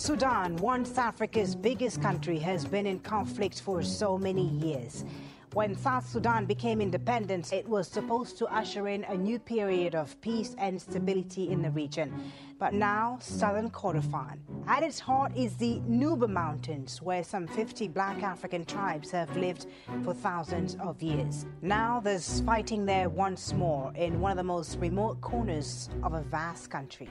Sudan, once Africa's biggest country, has been in conflict for so many years. When South Sudan became independent, it was supposed to usher in a new period of peace and stability in the region. But now, southern Kordofan. At its heart is the Nuba Mountains, where some 50 black African tribes have lived for thousands of years. Now there's fighting there once more in one of the most remote corners of a vast country.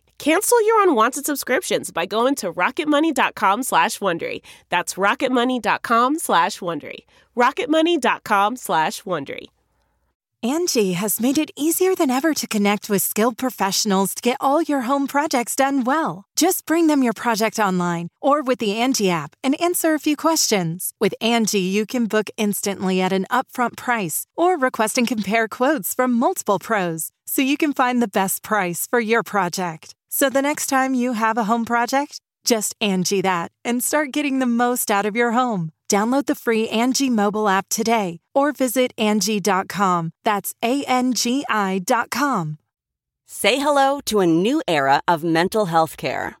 Cancel your unwanted subscriptions by going to rocketmoney.com slash Wondery. That's rocketmoney.com slash Wondery. rocketmoney.com slash Wondery. Angie has made it easier than ever to connect with skilled professionals to get all your home projects done well. Just bring them your project online or with the Angie app and answer a few questions. With Angie, you can book instantly at an upfront price or request and compare quotes from multiple pros so you can find the best price for your project. So the next time you have a home project, just Angie that and start getting the most out of your home. Download the free Angie mobile app today or visit Angie.com. That's A N G I.com. Say hello to a new era of mental health care.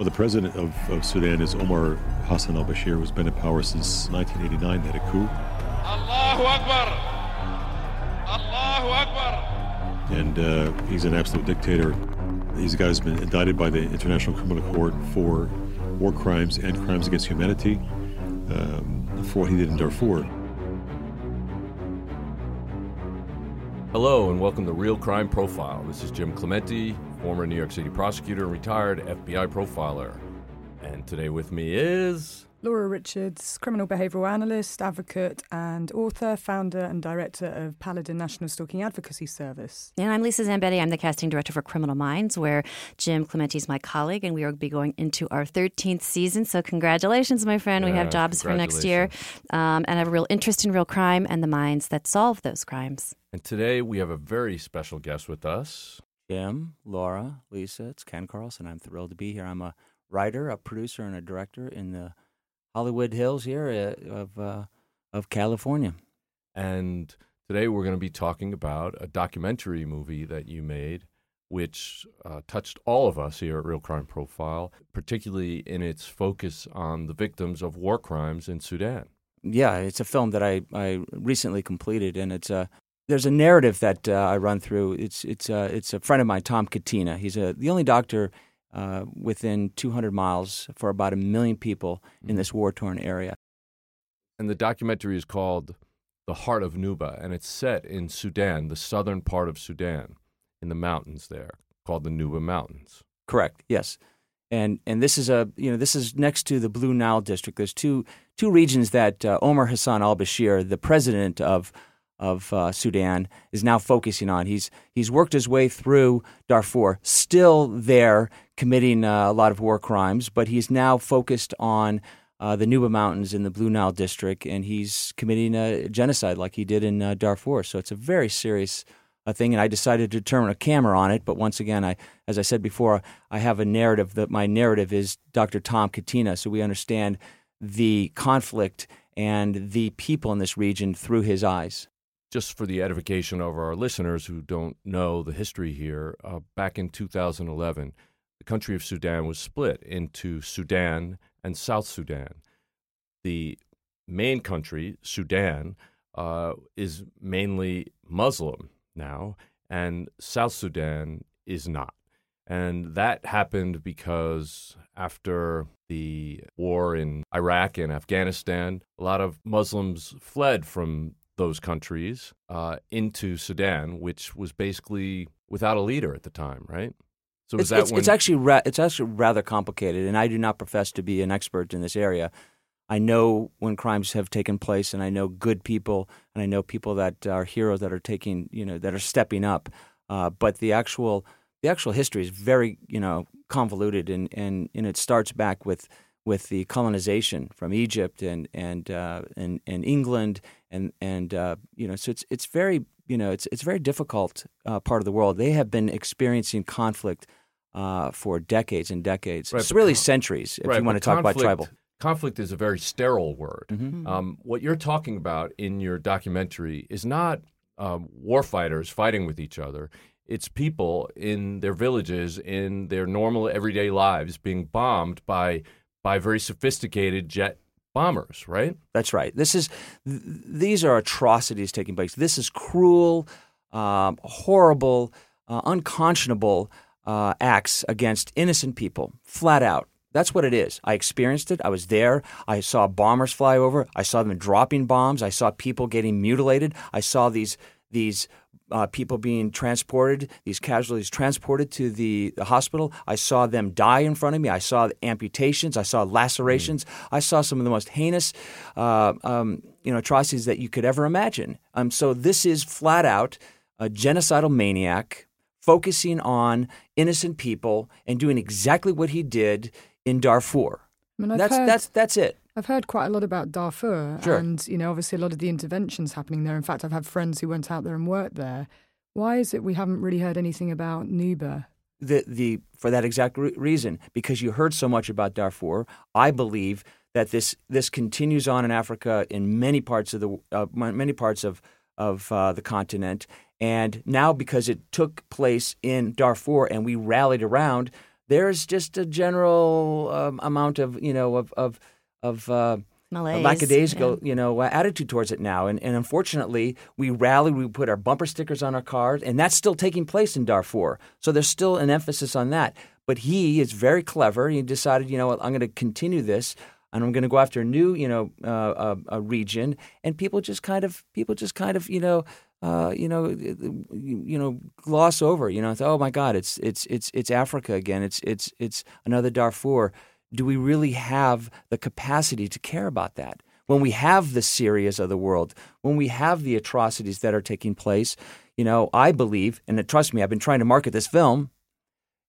Well, the president of, of Sudan is Omar Hassan al Bashir, who's been in power since 1989, had a coup. Allahu Akbar! Allahu Akbar! And uh, he's an absolute dictator. These guys have been indicted by the International Criminal Court for war crimes and crimes against humanity um, for what he did in Darfur. Hello, and welcome to Real Crime Profile. This is Jim Clemente, former New York City prosecutor and retired FBI profiler. And today with me is. Laura Richards, criminal behavioural analyst, advocate, and author, founder, and director of Paladin National Stalking Advocacy Service. And I'm Lisa Zambetti. I'm the casting director for Criminal Minds, where Jim Clemente is my colleague, and we will be going into our 13th season. So, congratulations, my friend. Yeah, we have jobs for next year um, and have a real interest in real crime and the minds that solve those crimes. And today we have a very special guest with us. Jim, Laura, Lisa, it's Ken Carlson. I'm thrilled to be here. I'm a writer, a producer, and a director in the Hollywood Hills area of uh, of California. And today we're going to be talking about a documentary movie that you made, which uh, touched all of us here at Real Crime Profile, particularly in its focus on the victims of war crimes in Sudan. Yeah, it's a film that I, I recently completed, and it's a there's a narrative that uh, I run through. It's it's uh, it's a friend of mine, Tom Catena. He's a the only doctor uh, within 200 miles for about a million people in this war torn area. And the documentary is called The Heart of Nuba, and it's set in Sudan, the southern part of Sudan, in the mountains there, called the Nuba Mountains. Correct. Yes. And and this is a you know this is next to the Blue Nile district. There's two two regions that uh, Omar Hassan al Bashir, the president of of uh, Sudan is now focusing on. He's he's worked his way through Darfur, still there committing uh, a lot of war crimes, but he's now focused on uh, the Nuba Mountains in the Blue Nile district, and he's committing a genocide like he did in uh, Darfur. So it's a very serious uh, thing, and I decided to turn a camera on it. But once again, I, as I said before, I have a narrative that my narrative is Dr. Tom Catena, so we understand the conflict and the people in this region through his eyes. Just for the edification of our listeners who don't know the history here, uh, back in 2011, the country of Sudan was split into Sudan and South Sudan. The main country, Sudan, uh, is mainly Muslim now, and South Sudan is not. And that happened because after the war in Iraq and Afghanistan, a lot of Muslims fled from those countries uh, into Sudan, which was basically without a leader at the time, right? So it's, it's, when... it's, actually ra- it's actually rather complicated, and I do not profess to be an expert in this area. I know when crimes have taken place, and I know good people, and I know people that are heroes that are taking, you know, that are stepping up. Uh, but the actual the actual history is very, you know, convoluted, and, and, and it starts back with with the colonization from Egypt and and uh, and, and England, and and uh, you know, so it's it's very you know it's it's a very difficult uh, part of the world. They have been experiencing conflict uh, for decades and decades. Right, it's really con- centuries, if right, you want to talk conflict, about tribal. Conflict is a very sterile word. Mm-hmm. Um, what you're talking about in your documentary is not um, war fighters fighting with each other. It's people in their villages, in their normal everyday lives, being bombed by by very sophisticated jet bombers. Right. That's right. This is th- these are atrocities taking place. This is cruel, um, horrible, uh, unconscionable uh, acts against innocent people, flat out. That's what it is. I experienced it. I was there. I saw bombers fly over. I saw them dropping bombs. I saw people getting mutilated. I saw these these uh, people being transported, these casualties transported to the, the, hospital. I saw them die in front of me. I saw amputations. I saw lacerations. Mm. I saw some of the most heinous, uh, um, you know, atrocities that you could ever imagine. Um, so this is flat out a genocidal maniac focusing on innocent people and doing exactly what he did in Darfur. I mean, that's heard, that's that's it. I've heard quite a lot about Darfur, sure. and you know, obviously, a lot of the interventions happening there. In fact, I've had friends who went out there and worked there. Why is it we haven't really heard anything about Nuba? The the for that exact re- reason, because you heard so much about Darfur. I believe that this this continues on in Africa in many parts of the uh, many parts of of uh, the continent, and now, because it took place in Darfur and we rallied around, there's just a general um, amount of you know of of of uh, Malaise, lackadaisical yeah. you know uh, attitude towards it now. And, and unfortunately, we rallied. We put our bumper stickers on our cars, and that's still taking place in Darfur. So there's still an emphasis on that. But he is very clever. He decided, you know, I'm going to continue this and I'm going to go after a new, you know, uh, a region, and people just kind of, people just kind of, you know, uh, you know, you know, gloss over. You know, oh my God, it's it's it's it's Africa again. It's it's it's another Darfur. Do we really have the capacity to care about that? When we have the Syrias of the world, when we have the atrocities that are taking place, you know, I believe, and trust me, I've been trying to market this film.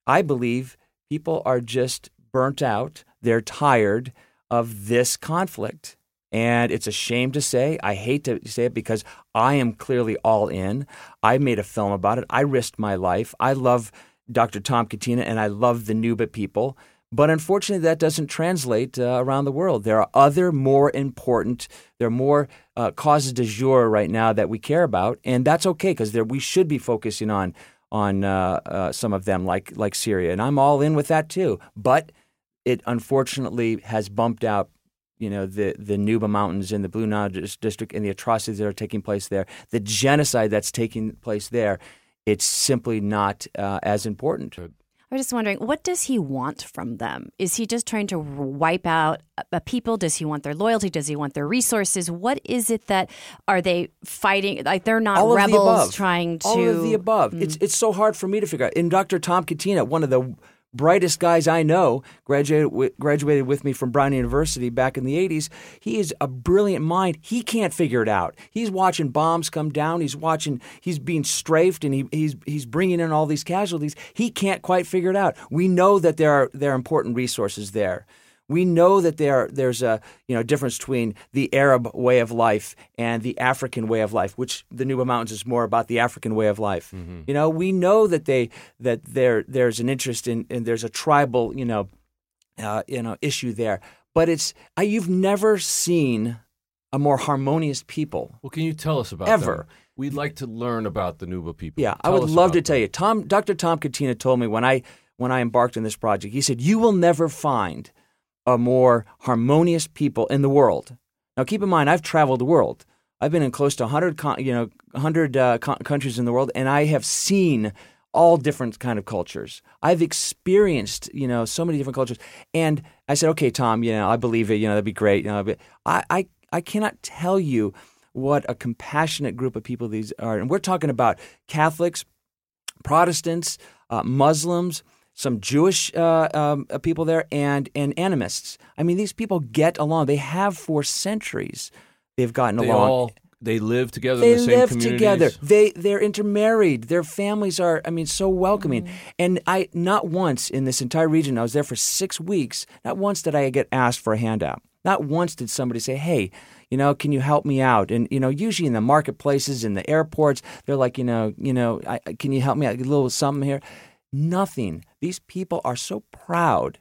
I believe people are just burnt out. They're tired of this conflict. And it's a shame to say. I hate to say it because I am clearly all in. I made a film about it. I risked my life. I love Dr. Tom Catena and I love the Nuba people. But unfortunately, that doesn't translate uh, around the world. There are other more important, there are more uh, causes de jour right now that we care about, and that's okay because we should be focusing on on uh, uh, some of them, like like Syria, and I'm all in with that too. But it unfortunately has bumped out you know the the Nuba Mountains in the Blue Nile district and the atrocities that are taking place there, the genocide that's taking place there, it's simply not uh, as important. I was just wondering, what does he want from them? Is he just trying to wipe out a people? Does he want their loyalty? Does he want their resources? What is it that are they fighting? Like they're not All rebels trying to. All of the above. Mm. It's it's so hard for me to figure out. In Dr. Tom Catena, one of the brightest guys I know, graduated graduated with me from Brown University back in the 80s. He is a brilliant mind. He can't figure it out. He's watching bombs come down. He's watching. He's being strafed, and he, he's he's bringing in all these casualties. He can't quite figure it out. We know that there are there are important resources there. We know that there there's a you know difference between the Arab way of life and the African way of life, which the Nuba Mountains is more about the African way of life. Mm-hmm. You know, we know that they that there there's an interest in and there's a tribal you know uh, you know issue there, but it's I, you've never seen a more harmonious people. Well, can you tell us about ever? Them? We'd like to learn about the Nuba people. Yeah, tell I would love to them. tell you. Tom, Dr. Tom Catena told me when I when I embarked on this project, he said, "You will never find." A more harmonious people in the world. Now, keep in mind, I've traveled the world. I've been in close to 100, you know, 100 uh, countries in the world, and I have seen all different kind of cultures. I've experienced, you know, so many different cultures. And I said, okay, Tom, you know, I believe it. You know, that'd be great. You know, but I, I, I cannot tell you what a compassionate group of people these are. And we're talking about Catholics, Protestants, uh, Muslims, some Jewish uh, um, uh, people there, and and animists. I mean, these people get along. They have for centuries. They've gotten they along. All, they live together. They in the same live together. They they're intermarried. Their families are. I mean, so welcoming. Mm-hmm. And I not once in this entire region. I was there for six weeks. Not once did I get asked for a handout. Not once did somebody say, "Hey, you know, can you help me out?" And you know, usually in the marketplaces, in the airports, they're like, you know, you know, I, can you help me out? A little something here. Nothing. These people are so proud,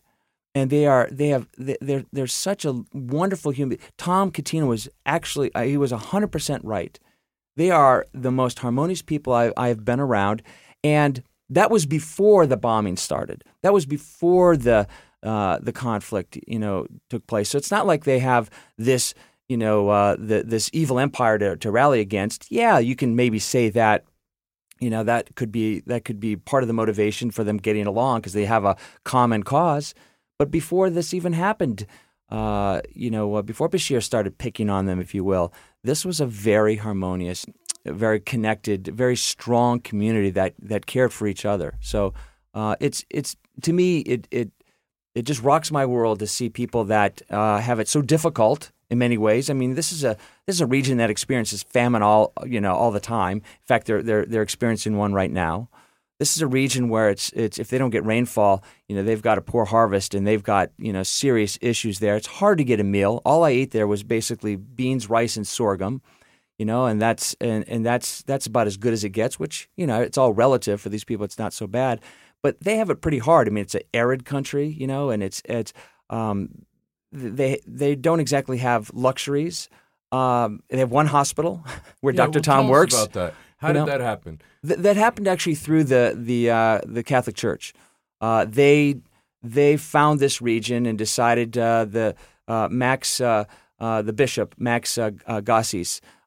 and they are they have they're they're such a wonderful human. Tom Catena was actually uh, he was hundred percent right. They are the most harmonious people I, I have been around, and that was before the bombing started. That was before the uh, the conflict you know took place. So it's not like they have this you know uh, the, this evil empire to, to rally against. Yeah, you can maybe say that you know that could be that could be part of the motivation for them getting along because they have a common cause. But before this even happened, uh, you know, uh, before Bashir started picking on them, if you will, this was a very harmonious, very connected, very strong community that that cared for each other. So uh, it's it's to me it it it just rocks my world to see people that uh, have it so difficult in many ways. I mean, this is a this is a region that experiences famine all you know all the time. In fact, they're they're they're experiencing one right now. This is a region where it's it's if they don't get rainfall, you know, they've got a poor harvest and they've got you know serious issues there. It's hard to get a meal. All I ate there was basically beans, rice, and sorghum. You know, and that's and, and that's that's about as good as it gets. Which you know, it's all relative for these people. It's not so bad, but they have it pretty hard. I mean, it's an arid country, you know, and it's it's um, they they don't exactly have luxuries. Um, they have one hospital where Yeah, Dr. well, Tom tell us works. about that. How You did know? that happen? Th- that happened actually through the the uh, the Catholic Church. Uh, they they found this region and decided uh, the uh, Max uh, uh, the bishop Max uh, uh,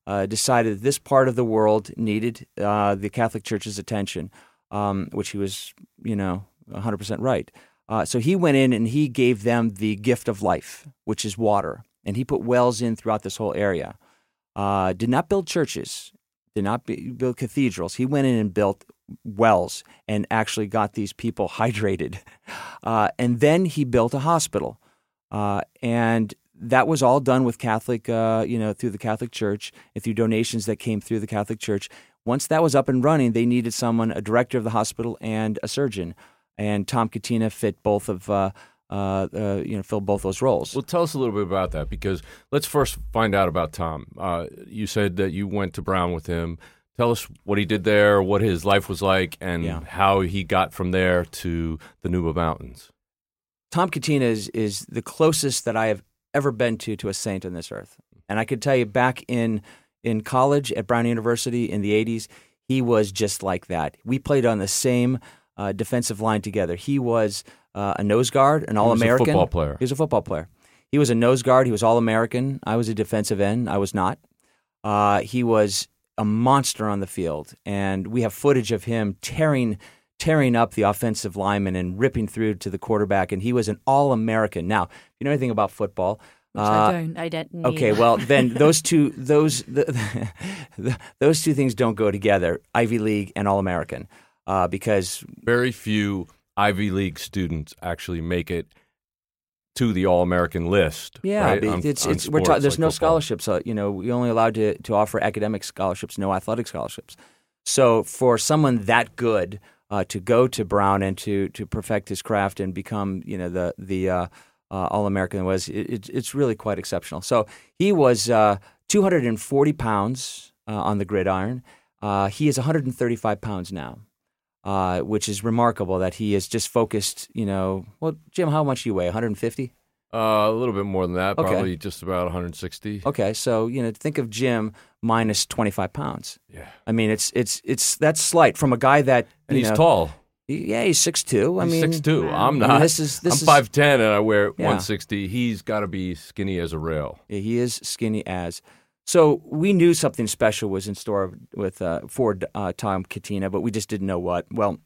uh, decided this part of the world needed uh, the Catholic Church's attention, um, which he was you know 100 percent right. Uh, so he went in and he gave them the gift of life, which is water, and he put wells in throughout this whole area. Uh, did not build churches, did not be, build cathedrals. He went in and built wells and actually got these people hydrated. Uh, and then he built a hospital. Uh, and that was all done with Catholic, uh, you know, through the Catholic Church and through donations that came through the Catholic Church. Once that was up and running, they needed someone, a director of the hospital and a surgeon. And Tom Catena fit both of, uh, uh, you know, fill both those roles. Well, tell us a little bit about that because let's first find out about Tom. Uh, you said that you went to Brown with him. Tell us what he did there, what his life was like, and Yeah. how he got from there to the Nuba Mountains. Tom Catena is, is the closest that I have ever been to to a saint on this earth. And I could tell you back in in college at Brown University in the 80s, he was just like that. We played on the same uh, defensive line together. He was uh, a nose guard, an All American. football player. He was a football player. He was a nose guard. He was All American. I was a defensive end. I was not. Uh, he was a monster on the field, and we have footage of him tearing tearing up the offensive lineman and ripping through to the quarterback. And he was an All American. Now, if you know anything about football, Which uh, I don't. I didn't. Okay, well then those two those the, the, those two things don't go together. Ivy League and All American, uh, because Very few Ivy League students actually make it to the All American list. Yeah, right? on- it's on it's we're ta- there's like no football. scholarships. Uh, you know, we only allowed to to offer academic scholarships, no athletic scholarships. So for someone that good uh, to go to Brown and to to perfect his craft and become you know the the uh, uh, All American was it, it, it's really quite exceptional. So he was uh, 240 pounds uh, on the gridiron. Uh, he is 135 pounds now. Uh, which is remarkable that he is just focused, you know. Well, Jim, how much do you weigh? 150? Uh, a little bit more than that, Okay. probably just about 160. Okay, so you know, think of Jim minus twenty five pounds. Yeah. I mean, it's it's it's that's slight from a guy that And he's know- tall. Yeah, he's six two. I He's mean, six two. I'm I mean, not. this is this I'm five ten and I wear Yeah. 160. He's got to be skinny as a rail. Yeah, he is skinny as. So we knew something special was in store with uh, for uh, Tom Catena, but we just didn't know what. Well,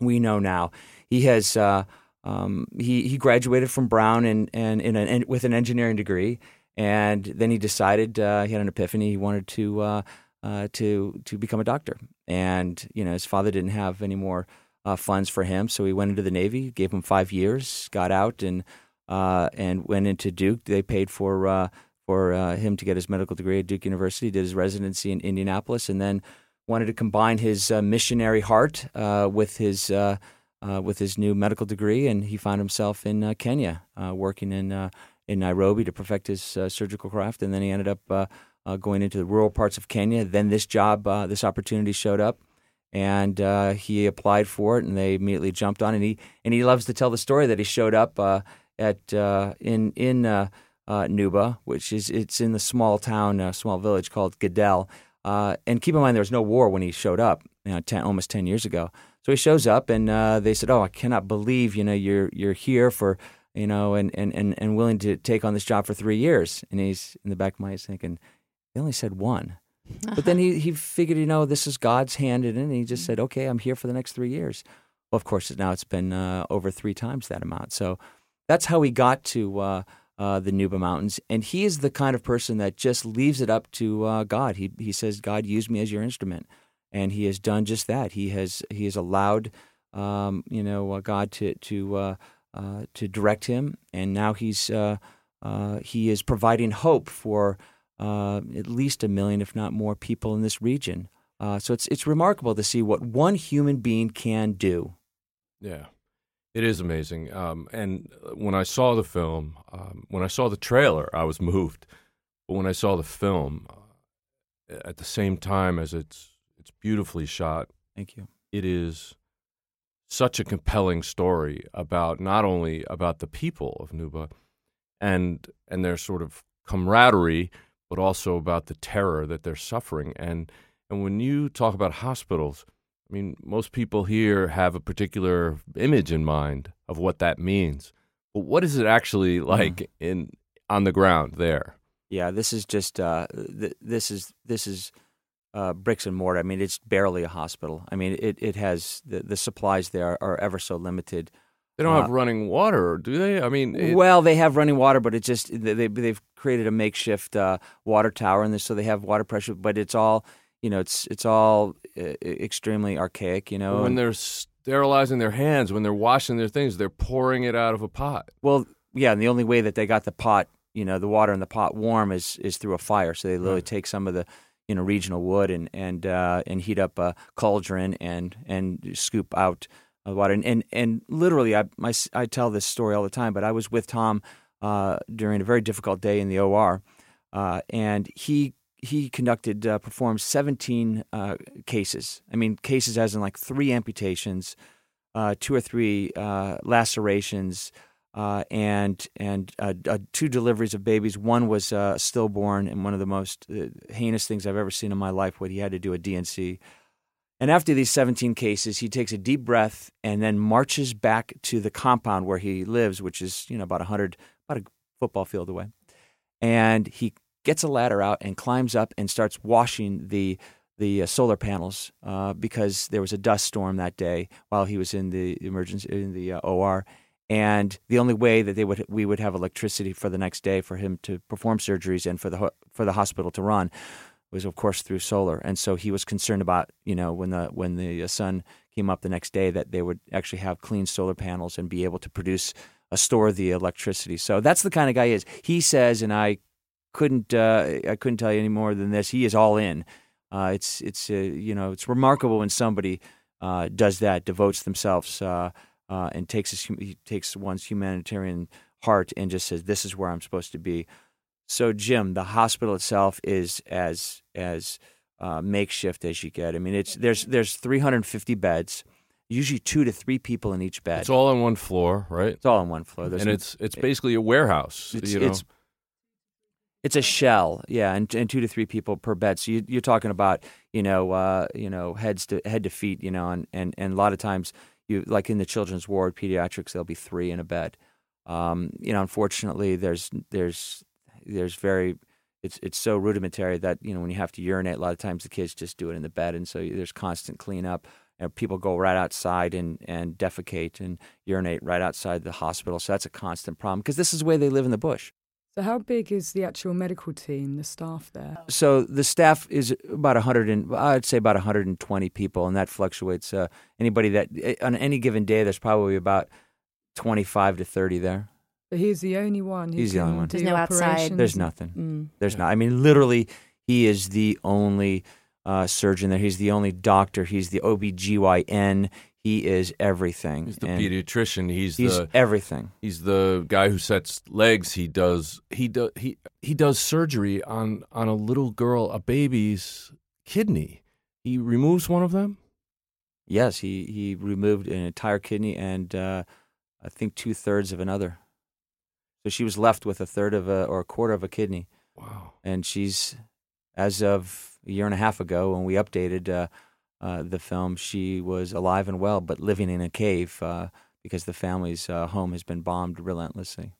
we know now. He has uh, um, he he graduated from Brown and and in an, with an engineering degree, and then he decided uh, he had an epiphany. He wanted to uh, uh, to to become a doctor, and you know his father didn't have any more funds for him, so he went into the Navy. Gave him five years, got out, and and went into Duke. They paid for for uh, him to get his medical degree at Duke University. Did his residency in Indianapolis, and then wanted to combine his uh, missionary heart uh, with his uh, uh, with his new medical degree, and he found himself in Kenya, working in in Nairobi to perfect his surgical craft, and then he ended up going into the rural parts of Kenya. Then this job, this opportunity showed up, and uh, he applied for it, and they immediately jumped on. And he and he loves to tell the story that he showed up uh, at uh, in in uh, Nuba, which is it's in the small town, uh, small village called Gidel. Uh, and keep in mind, there was no war when he showed up, you know, 10, almost ten years ago. So he shows up, and uh, they said, "Oh, I cannot believe you know you're you're here for." You know, and, and, and, and willing to take on this job for three years. And he's in the back of my head thinking, they only said one. But then he, he figured, you know, this is God's hand in it. And he just said, okay, I'm here for the next three years. Well, of course, now it's been uh, over three times that amount. So that's how he got to uh, uh, the Nuba Mountains. And he is the kind of person that just leaves it up to uh, God. He, he says, God, use me as your instrument. And he has done just that. He has, he has allowed, um, you know, uh, God to, to, uh, uh, to direct him. And now he's, uh, he is providing hope for at least a million, if not more, people in this region. So it's it's remarkable to see what one human being can do. Yeah, it is amazing. Um, and when I saw the film, um, when I saw the trailer, I was moved. But when I saw the film, uh, at the same time as it's it's beautifully shot, Thank you. it is such a compelling story about not only about the people of Nuba and and their sort of camaraderie, but also about the terror that they're suffering. And and when you talk about hospitals, I mean, most people here have a particular image in mind of what that means. But what is it actually like in on the ground there? Yeah, this is just uh, th- this is this is uh, bricks and mortar. I mean, it's barely a hospital. I mean, it it has the, the supplies there are ever so limited. They don't have Uh, running water, do they? I mean, it- well, they have running water, but it just they they- they've created a makeshift uh, water tower, and so they have water pressure. But it's all you know, it's it's all uh, extremely archaic. You know, when they're sterilizing their hands, when they're washing their things, they're pouring it out of a pot. Well, yeah, and the only way that they got the pot, you know, the water in the pot warm is is through a fire. So they literally take some of the, you know, regional wood and and uh, and heat up a cauldron and and scoop out uh, water. And and, and literally, I my, I tell this story all the time. But I was with Tom uh, during a very difficult day in the OR, uh, and he he conducted uh, performed 17 uh, cases. I mean, cases as in like three amputations, uh, two or three uh, lacerations, uh, and and uh, two deliveries of babies. One was stillborn, and one of the most heinous things I've ever seen in my life. What he had to do a DNC. And after these 17 cases, he takes a deep breath and then marches back to the compound where he lives, which is you know about 100, about a football field away. And he gets a ladder out and climbs up and starts washing the the uh, solar panels uh, because there was a dust storm that day while he was in the emergency in the uh, OR. And the only way that they would we would have electricity for the next day for him to perform surgeries and for the for the hospital to run was of course through solar. And so he was concerned about you know when the when the uh, sun came up the next day that they would actually have clean solar panels and be able to produce a store the electricity. So that's the kind of guy he is. He says, and I couldn't uh, I couldn't tell you any more than this. He is all in. Uh, it's it's uh, you know it's remarkable when somebody uh, does that, devotes themselves, uh, uh, and takes his, he takes one's humanitarian heart and just says, "This is where I'm supposed to be." So, Jim, the hospital itself is as as uh, makeshift as you get. I mean, it's there's there's 350 beds, usually two to three people in each bed. It's all on one floor, right? It's all on one floor. There's and it's it's basically a warehouse. It's, you know? it's it's a shell, yeah, and, and two to three people per bed. So you, you're talking about you know uh, you know heads to head to feet, you know, and, and and a lot of times you like in the children's ward, pediatrics, there'll be three in a bed. Um, you know, unfortunately, there's there's there's very it's it's so rudimentary that you know when you have to urinate, a lot of times the kids just do it in the bed, and so there's constant cleanup. And people go right outside and, and defecate and urinate right outside the hospital. So that's a constant problem because this is the way they live in the bush. So, how big is the actual medical team, the staff there? So the staff is about 100 and I'd say about 120 people, and that fluctuates. Uh, anybody that eh, on any given day, there's probably about 25 to 30 there. But he's the only one. Who He's the only one. There's no outside. There's nothing. Mm. There's not. I mean, literally, he is the only uh, surgeon there. He's the only doctor. He's the OBGYN. He is everything. He's the And pediatrician. He's, He's the everything. he's the guy who sets legs. He does he does he he does surgery on on a little girl, a baby's kidney. He removes one of them. Yes, he, he removed an entire kidney and uh, I think two thirds of another. So she was left with a third of a or a quarter of a kidney. Wow. and she's as of a year and a half ago when we updated uh, uh, the film. She was alive and well but living in a cave uh, because the family's uh, home has been bombed relentlessly.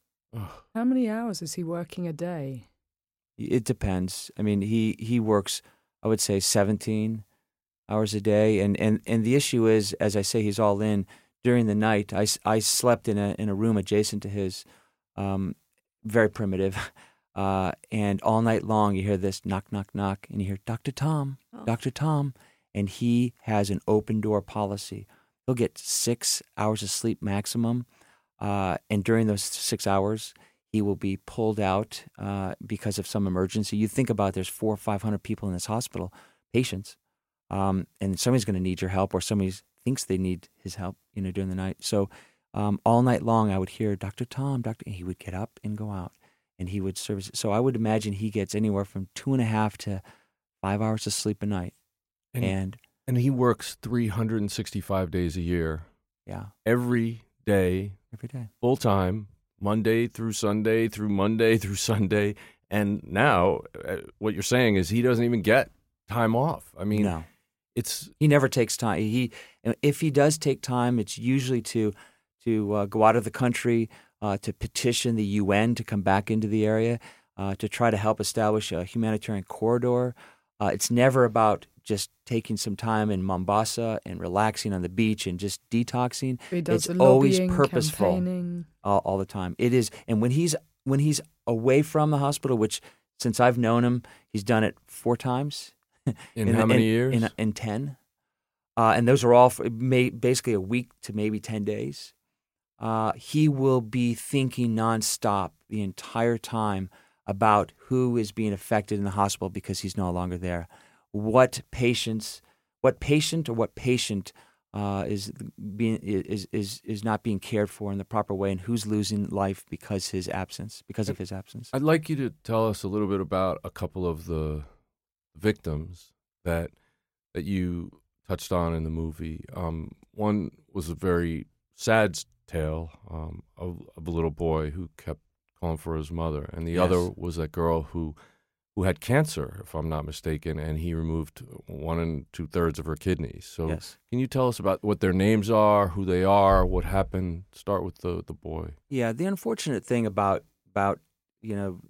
How many hours is he working a day? it depends. I mean he he works i would say 17 hours a day. And and and the issue is as i say he's all in. During the night I, I slept in a in a room adjacent to his um, very primitive uh, and all night long you hear this knock knock knock and you hear dr tom dr tom and he has an open door policy he'll get six hours of sleep maximum uh, and during those six hours he will be pulled out uh, because of some emergency. You think about there's four or five hundred people in this hospital, patients, um, and somebody's going to need your help, or somebody thinks they need his help, you know, during the night. So um, all night long, I would hear Doctor Tom, Doctor. and He would get up and go out, and he would service. So I would imagine he gets anywhere from two and a half to five hours of sleep a night, And and and he works 365 days a year, yeah, every day, every day. full time, Monday through Sunday, through Monday through Sunday. And now, uh, what you're saying is he doesn't even get time off. I mean, no. it's He never takes time. He, if he does take time, it's usually to to uh, go out of the country, uh, to petition the UN to come back into the area, uh, to try to help establish a humanitarian corridor. Uh, it's never about just taking some time in Mombasa and relaxing on the beach and just detoxing. He does it's the always purposeful all, all the time. It is, and when he's when he's away from the hospital, which since I've known him, he's done it four times. in, how many in, years? In, in 10. Uh, and those are all for may, basically a week to maybe 10 days. Uh, he will be thinking nonstop the entire time about who is being affected in the hospital because he's no longer there. What patients, what patient or what patient uh, is being is is is not being cared for in the proper way, and who's losing life because his absence, because of his absence. I'd like you to tell us a little bit about a couple of the victims that that you touched on in the movie. Um, one was a very sad tale um, of, of a little boy who kept calling for his mother, and the Yes. other was a girl who who had cancer, if I'm not mistaken, and he removed one and two thirds of her kidneys. So, Yes. can you tell us about what their names are, who they are, what happened? Start with the the boy. Yeah, the unfortunate thing about about you know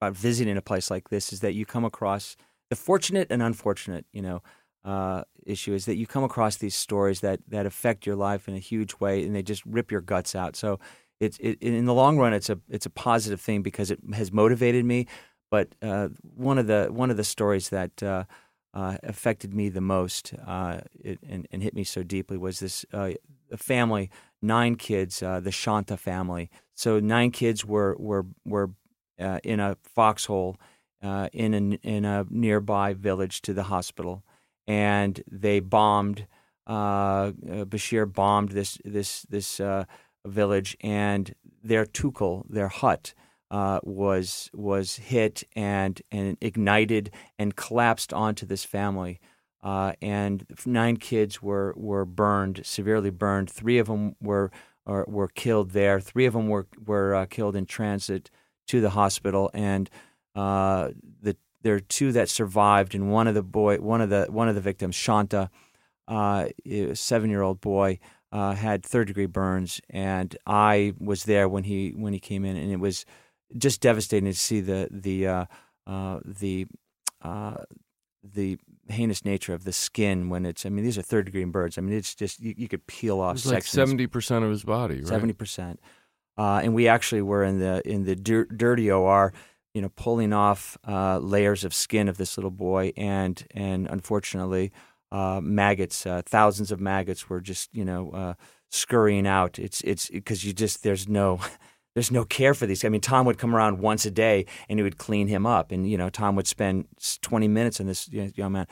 about visiting a place like this is that you come across the fortunate and unfortunate you know uh, issue is that you come across these stories that that affect your life in a huge way and they just rip your guts out. So it's it, in the long run it's a it's a positive thing because it has motivated me. But uh, one of the one of the stories that uh, uh, affected me the most uh, it, and, and, hit me so deeply was this uh, family, nine kids, uh, the Shanta family. So nine kids were were were uh, in a foxhole uh, in a in a nearby village to the hospital, and they bombed. Bashir bombed this this this village, and their tukul, their hut, uh, was was hit and and ignited and collapsed onto this family. Uh, and nine kids were were burned, severely burned. Three of them were or, were killed there. Three of them were were uh, killed in transit to the hospital, and uh, the there are two that survived. And one of the boy, one of the one of the victims, Shanta, uh, seven year old boy, uh, had third degree burns, and I was there when he when he came in, and it was just devastating to see the the uh, uh, the uh, the heinous nature of the skin when it's. I mean, these are third degree birds. I mean, it's just you, you could peel off. Like seventy percent of his body, right? Seventy percent. Uh, and we actually were in the in the dir- dirty OR, you know, pulling off uh, layers of skin of this little boy, and and unfortunately, uh, maggots, uh, thousands of maggots were just you know uh, scurrying out. It's it's because you just there's no there's no care for these. I mean, Tom would come around once a day and he would clean him up, and you know, Tom would spend 20 minutes on this young man.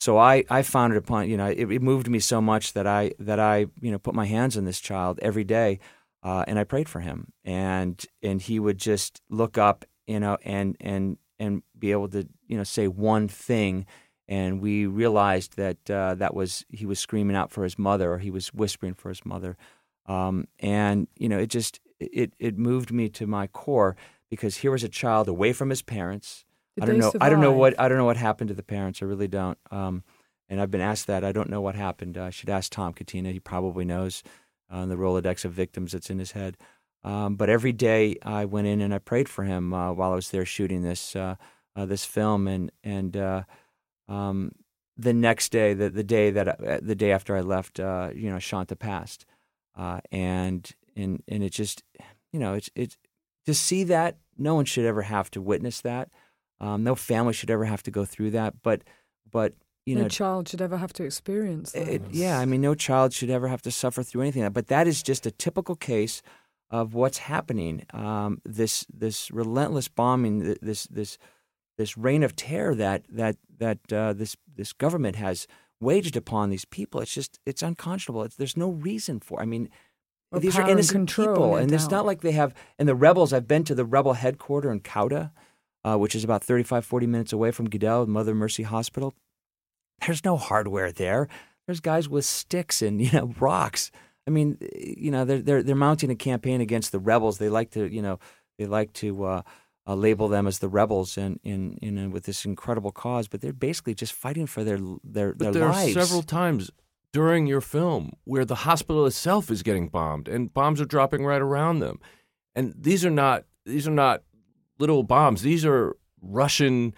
So I, I found it upon you know it, it, moved me so much that I that I you know put my hands on this child every day, uh, and I prayed for him, and and he would just look up you know and and and be able to you know say one thing, and we realized that uh, that was he was screaming out for his mother or he was whispering for his mother, um, and you know it just it it moved me to my core because here was a child away from his parents. Did I don't know. Survive? I don't know what I don't know what happened to the parents. I really don't. Um, and I've been asked that. I don't know what happened. I should ask Tom Catena. He probably knows uh, the Rolodex of victims that's in his head. Um, but every day I went in and I prayed for him uh, while I was there shooting this uh, uh this film. And and uh, um, the next day, the the day that uh, the day after I left, you know, Shanta passed, and and and it just you know it's it's to see that no one should ever have to witness that. Um, no family should ever have to go through that but but you know, no know child should ever have to experience that it, yeah i mean no child should ever have to suffer through anything but that is just a typical case of what's happening. Um, this this relentless bombing this this this reign of terror that that that uh, this this government has waged upon these people it's just it's unconscionable. It's, there's no reason for i mean or these are innocent control, people, no and it's not like they have. And the rebels, I've been to the rebel headquarters in Kauda, uh, which is about 35, 40 minutes away from Gidel, Mother Mercy Hospital. There's no hardware there. There's guys with sticks and you know rocks. I mean, you know, they're they're they're mounting a campaign against the rebels. They like to, you know, they like to uh, uh, label them as the rebels and in, in, in with this incredible cause, but they're basically just fighting for their their But their there lives. are several times during your film where the hospital itself is getting bombed and bombs are dropping right around them. And these are not these are not little bombs. These are Russian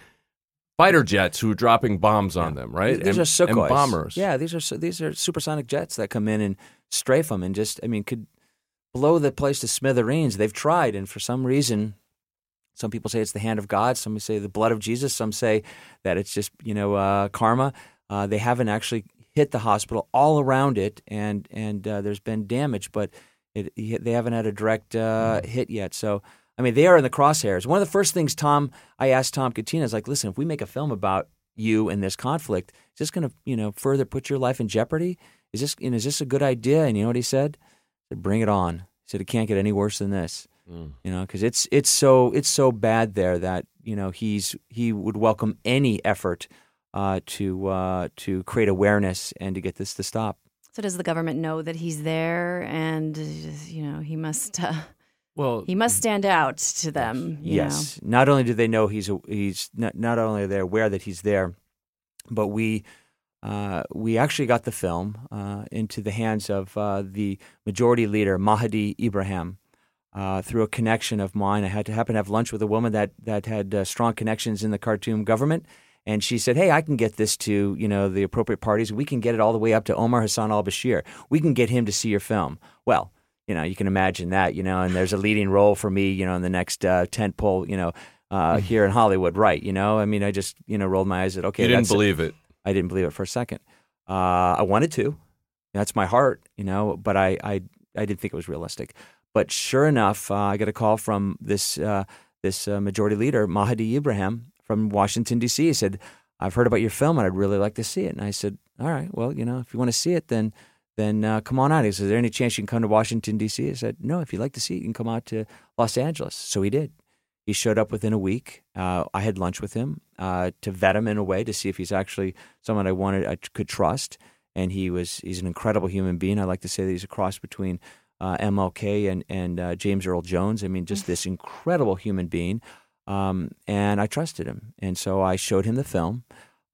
fighter jets who are dropping bombs on them, right? These and, are Sukhois. and bombers. Yeah, these are these are supersonic jets that come in and strafe them and just I mean could blow the place to smithereens. They've tried, and for some reason, some people say it's the hand of God. Some say the blood of Jesus. Some say that it's just you know uh, karma. Uh, they haven't actually hit the hospital all around it, and and uh, there's been damage, but it, they haven't had a direct uh, Mm. hit yet. So I mean, they are in the crosshairs. One of the first things Tom, I asked Tom Catena, is like, listen, if we make a film about you and this conflict, is this going to you know further put your life in jeopardy? Is this know, is this a good idea? And you know what he said? He said, bring it on. He said it can't get any worse than this. Mm. You know, because it's it's so it's so bad there that you know he's he would welcome any effort uh, to uh, to create awareness and to get this to stop. So does the government know that he's there, and you know he must uh, Well, he must stand out to them? You yes. Not only do they know he's he's not, not only are they aware that he's there, but we uh, we actually got the film uh, into the hands of uh, the majority leader Mahdi Ibrahim. Uh, through a connection of mine, I had to happen to have lunch with a woman that that had uh, strong connections in the Khartoum government, and she said, "Hey, I can get this to you know the appropriate parties. We can get it all the way up to Omar Hassan al Bashir. We can get him to see your film." Well, you know, you can imagine that, you know, and there's a leading role for me, you know, in the next uh, tent pole, you know, uh, here in Hollywood, right? You know, I mean, I just you know rolled my eyes at okay, you didn't believe it. I didn't believe it for a second. Uh, I wanted to. That's my heart, you know, but I, I, I didn't think it was realistic. But sure enough, uh, I got a call from this uh, this uh, majority leader, Mahdi Ibrahim from Washington D.C. He said, "I've heard about your film, and I'd really like to see it." And I said, "All right, well, you know, if you want to see it, then then uh, come on out." He said, "Is there any chance you can come to Washington D.C.?" I said, "No. If you'd like to see it, you can come out to Los Angeles." So he did. He showed up within a week. Uh, I had lunch with him uh, to vet him in a way to see if he's actually someone I wanted I could trust. And he was he's an incredible human being. I like to say that he's a cross between uh, MLK and and uh, James Earl Jones. I mean, just this incredible human being. Um, and I trusted him, and so I showed him the film.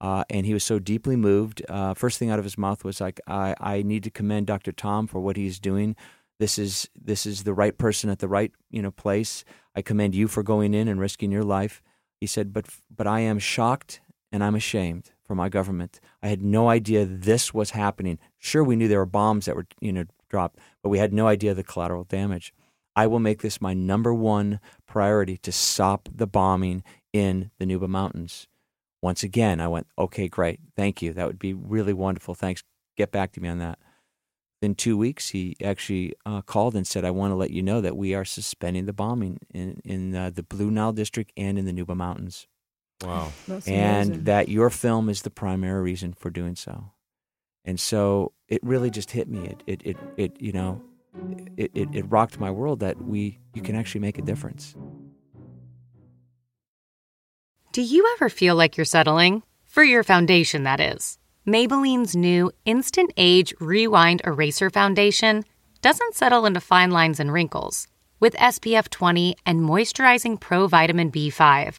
Uh, and he was so deeply moved. Uh, first thing out of his mouth was like, I, "I need to commend Dr. Tom for what he's doing. This is this is the right person at the right you know place. I commend you for going in and risking your life." He said, "But but I am shocked and I'm ashamed for my government. I had no idea this was happening. Sure, we knew there were bombs that were you know dropped, but we had no idea the collateral damage. I will make this my number one priority to stop the bombing in the Nuba Mountains. Once again, I went, okay, great. Thank you. That would be really wonderful. Thanks. Get back to me on that. In two weeks, he actually uh, called and said, I want to let you know that we are suspending the bombing in, in uh, the Blue Nile District and in the Nuba Mountains. Wow. and that your film is the primary reason for doing so. And so it really just hit me. It, it, it, it you know, it, it, it rocked my world that we, you can actually make a difference. Do you ever feel like you're settling? For your foundation, that is. Maybelline's new Instant Age Rewind Eraser Foundation doesn't settle into fine lines and wrinkles. With SPF 20 and moisturizing Pro Vitamin B5,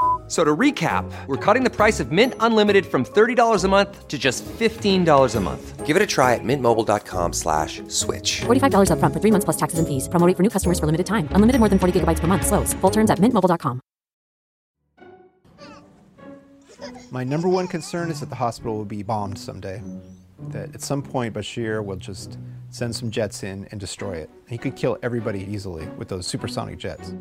So to recap, we're cutting the price of Mint Unlimited from $30 a month to just $15 a month. Give it a try at mintmobile.com slash switch. $45 upfront for three months plus taxes and fees. Promo rate for new customers for limited time. Unlimited more than 40 gigabytes per month. Slows. Full terms at mintmobile.com. My number one concern is that the hospital will be bombed someday. That at some point Bashir will just send some jets in and destroy it. He could kill everybody easily with those supersonic jets.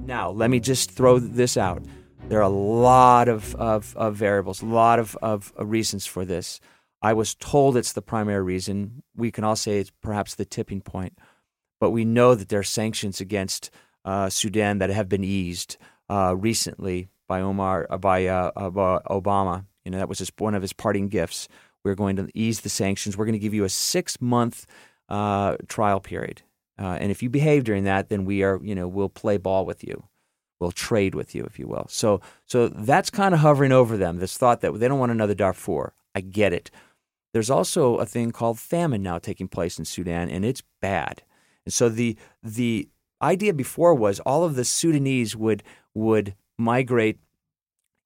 Now, let me just throw this out. There are a lot of, of, of variables, a lot of, of reasons for this. I was told it's the primary reason. We can all say it's perhaps the tipping point, but we know that there are sanctions against uh, Sudan that have been eased uh, recently by Omar uh, by, uh, Obama. You know that was his, one of his parting gifts. We're going to ease the sanctions. We're going to give you a six month uh, trial period. Uh, and if you behave during that, then we are, you know, we'll play ball with you. We'll trade with you, if you will. So, so that's kind of hovering over them. This thought that they don't want another Darfur. I get it. There's also a thing called famine now taking place in Sudan, and it's bad. And so the the idea before was all of the Sudanese would would migrate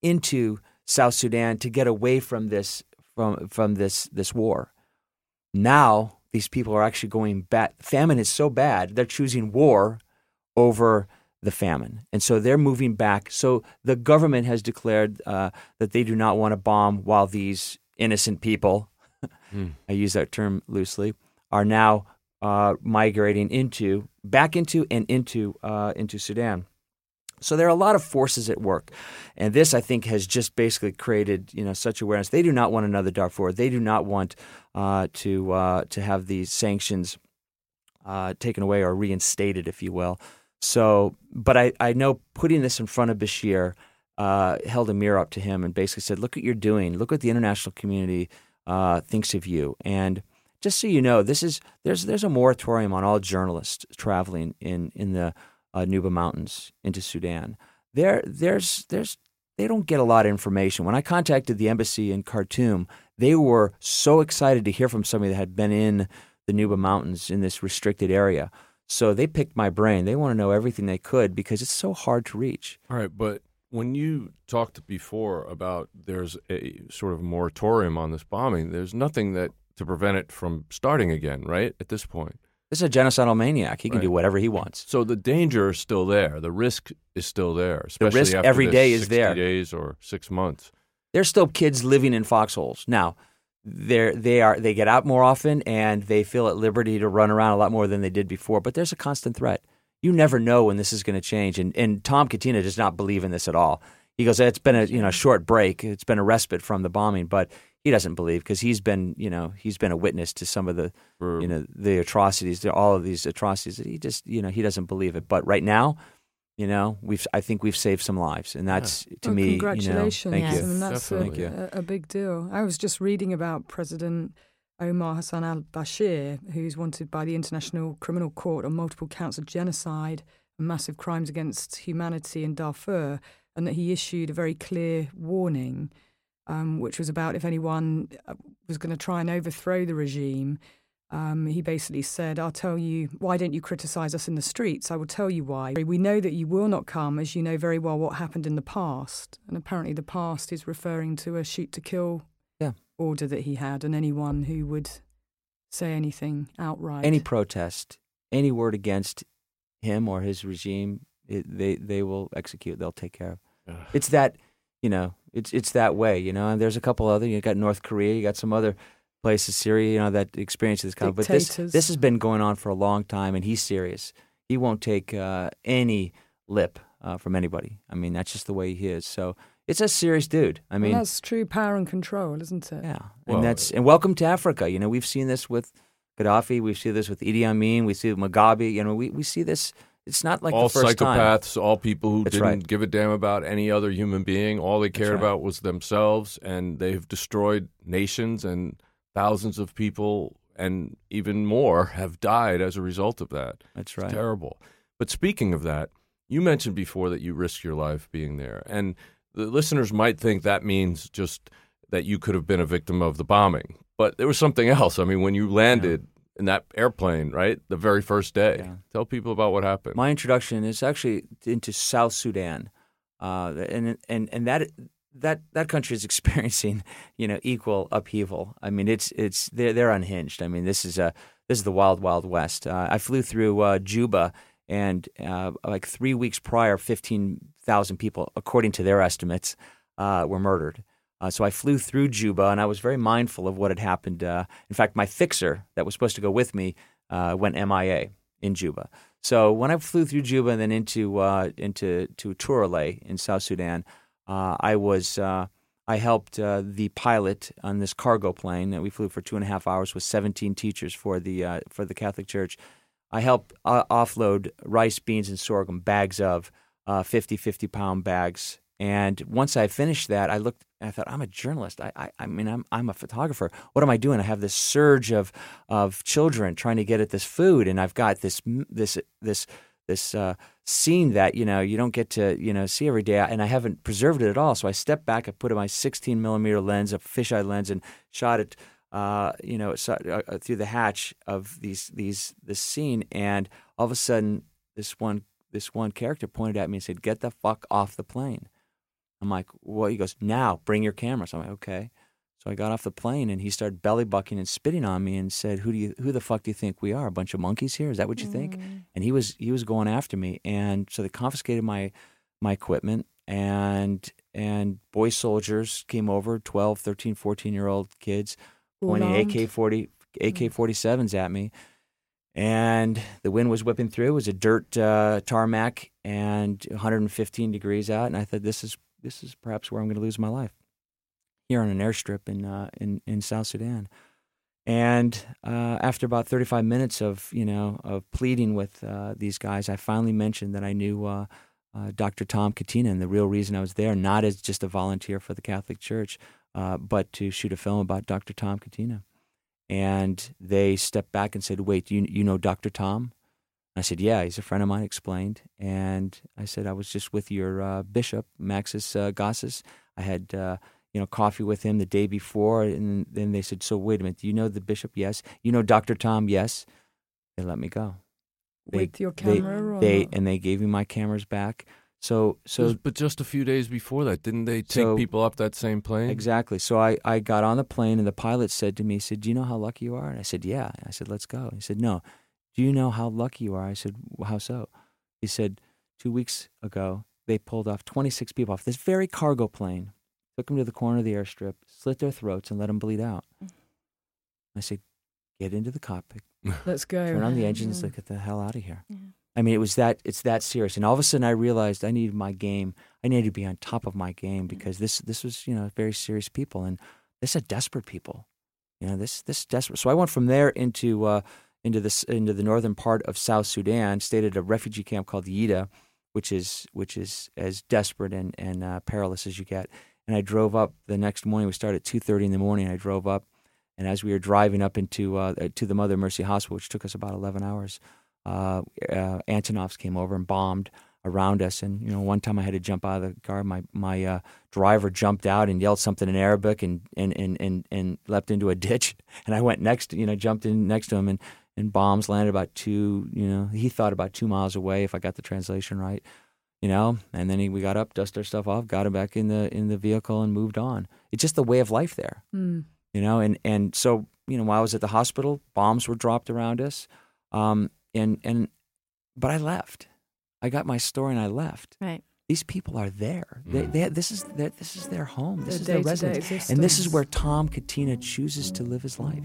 into South Sudan to get away from this from from this this war. Now these people are actually going back. Famine is so bad, they're choosing war over the famine. And so they're moving back. So the government has declared uh, that they do not want to bomb while these innocent people, mm. I use that term loosely, are now uh, migrating into, back into, and into, uh, into Sudan. So there are a lot of forces at work, and this I think has just basically created you know such awareness. They do not want another Darfur. They do not want uh, to uh, to have these sanctions uh, taken away or reinstated, if you will. So, but I, I know putting this in front of Bashir uh, held a mirror up to him and basically said, "Look at what you're doing. Look what the international community uh, thinks of you." And just so you know, this is there's there's a moratorium on all journalists traveling in in the uh, Nuba Mountains into Sudan. There, there's, there's, they don't get a lot of information. When I contacted the embassy in Khartoum, They were so excited to hear from somebody that had been in the Nuba Mountains in this restricted area. So they picked my brain. They want to know everything they could because it's so hard to reach. All right, but when you talked before about there's a sort of moratorium on this bombing, there's nothing that to prevent it from starting again, right? At this point. This is a genocidal maniac. He can Right. do whatever he wants. So the danger is still there. The risk is still there, especially risk after every day is 60 there. days or 6 months. There's still kids living in foxholes. Now, they're, they are they get out more often and they feel at liberty to run around a lot more than they did before. But there's a constant threat. You never know when this is going to change. And and Tom Catena does not believe in this at all. He goes, "It's been a you know short break. It's been a respite from the bombing." But he doesn't believe because he's been you know he's been a witness to some of the you know the atrocities, all of these atrocities. That he just you know he doesn't believe it. But right now. You know, we've. I think we've saved some lives, and that's to Well, me. You know, congratulations. thank you. I mean, that's a, Thank you. a, a big deal. I was just reading about President Omar Hassan al Bashir, who's wanted by the International Criminal Court on multiple counts of genocide and massive crimes against humanity in Darfur, and that he issued a very clear warning, um, which was about if anyone uh, was going to try and overthrow the regime. Um, he basically said, I'll tell you, why don't you criticize us in the streets? I will tell you why. We know that you will not come, as you know very well what happened in the past. And apparently, the past is referring to a shoot to kill Yeah. order that he had, and anyone who would say anything outright. Any protest, any word against him or his regime, it, they they will execute. They'll take care of. It's that you know. It's it's that way. You know. And there's a couple other. You got North Korea. You got some other places, Syria. You know that experience this kind of. But this Dictators. this has been going on for a long time, and he's serious. He won't take uh, any lip uh, from anybody. I mean, that's just the way he is. So it's a serious dude. I Well, mean, that's true power and control, isn't it? Yeah. and that's and welcome to Africa. You know, we've seen this with Gaddafi. We see this with Idi Amin. We see Mugabe. You know, we, we see this. It's not like all first time. psychopaths, all people who That's didn't right. give a damn about any other human being. All they cared right. about was themselves, and they've destroyed nations, and thousands of people, and even more, have died as a result of that. That's It's right. terrible. But speaking of that, you mentioned before that you risked your life being there, and the listeners might think that means just that you could have been a victim of the bombing, but there was something else. I mean, when you landed in that airplane, right, the very first day, tell people about what happened. My introduction is actually into South Sudan, uh, and and and that that that country is experiencing you know equal upheaval. I mean, it's it's they're they're unhinged. I mean, this is a this is the wild wild west. Uh, I flew through uh, Juba, and uh, like three weeks prior, fifteen thousand people, according to their estimates, uh, were murdered. Uh, so I flew through Juba, and I was very mindful of what had happened. Uh, in fact, my fixer that was supposed to go with me uh, went MIA in Juba. So when I flew through Juba and then into uh, into to Turale in South Sudan, uh, I was uh, I helped the pilot on this cargo plane that we flew for two and a half hours with 17 teachers for the for the Catholic Church. I helped offload rice, beans, and sorghum bags of uh, 50, 50 pound bags. And once I finished that, I looked. And I thought, I'm a journalist. I, I, I mean, I'm, I'm a photographer. What am I doing? I have this surge of, of children trying to get at this food, and I've got this, this, this, this uh, scene that you know you don't get to you know see every day, and I haven't preserved it at all. So I stepped back, I put in my 16 millimeter lens, a fisheye lens, and shot it, uh, you know, so, uh, through the hatch of these these this scene, and all of a sudden, this one this one character pointed at me and said, "Get the fuck off the plane." I'm like, "Well," he goes, "Now, bring your camera." So I'm like, "Okay." So I got off the plane and he started belly bucking and spitting on me and said, "Who do you? Who the fuck do you think we are? A bunch of monkeys here? Is that what you think?" And he was he was going after me, and so they confiscated my my equipment and and boy soldiers came over 12 13 14 year old kids pointing armed? ak-40 ak-47s at me and the wind was whipping through it was a dirt uh, tarmac and 115 degrees out and i thought this is this is perhaps where i'm going to lose my life here on an airstrip in uh, in in south sudan and uh, after about 35 minutes of you know of pleading with uh, these guys, I finally mentioned that I knew uh, uh, Dr. Tom Catena, and the real reason I was there, not as just a volunteer for the Catholic Church, uh, but to shoot a film about Dr. Tom Catena. And they stepped back and said, "Wait, you you know Dr. Tom?" I said, "Yeah, he's a friend of mine." Explained, and I said, "I was just with your uh, bishop, Maxis uh, Gassis. I had." Uh, you know, coffee with him the day before, and then they said, "So wait a minute, do you know the bishop? Yes. You know Dr. Tom? Yes." They let me go. They, With your they- camera or they, not? and they gave me my cameras back. So so but just a few days before that, didn't they take So- people up that same plane? Exactly. So I, I got on the plane and the pilot said to me, he said, Do you know how lucky you are? And I said, Yeah. I said, Let's go. He said, No. Do you know how lucky you are? I said, "Well, How so? He said, Two weeks ago, they pulled off 26 people off this very cargo plane, took them to the corner of the airstrip, slit their throats, and let them bleed out. I said, Get into the cockpit. Let's go. Turn on the engines. Yeah. Let's get the hell out of here. I mean, it was that it's that serious. And all of a sudden, I realized I needed my game. I needed to be on top of my game because this this was you know very serious people, and this are desperate people. You know, this this desperate. So I went from there into uh, into into the northern part of South Sudan, stayed at a refugee camp called Yida, which is which is as desperate and and uh, perilous as you get. And I drove up the next morning. We started at two thirty in the morning. I drove up, and as we were driving up into uh, to the Mother Mercy Hospital, which took us about eleven hours, uh, uh, Antonovs came over and bombed around us. And you know, one time I had to jump out of the car. My my uh, driver jumped out and yelled something in Arabic and and, and and and leapt into a ditch. And I went next, you know, jumped in next to him, and and bombs landed about two. You know, he thought about two miles away, if I got the translation right. You know, and then he, we got up, dusted our stuff off, got him back in the in the vehicle, and moved on. It's just the way of life there Mm. you know and and so you know while i was at the hospital bombs were dropped around us um and and but i left i got my story and i left Right. these people are there they, they this is their, this is their home this Their is their day-to-day residence and this is where tom catena chooses to live his life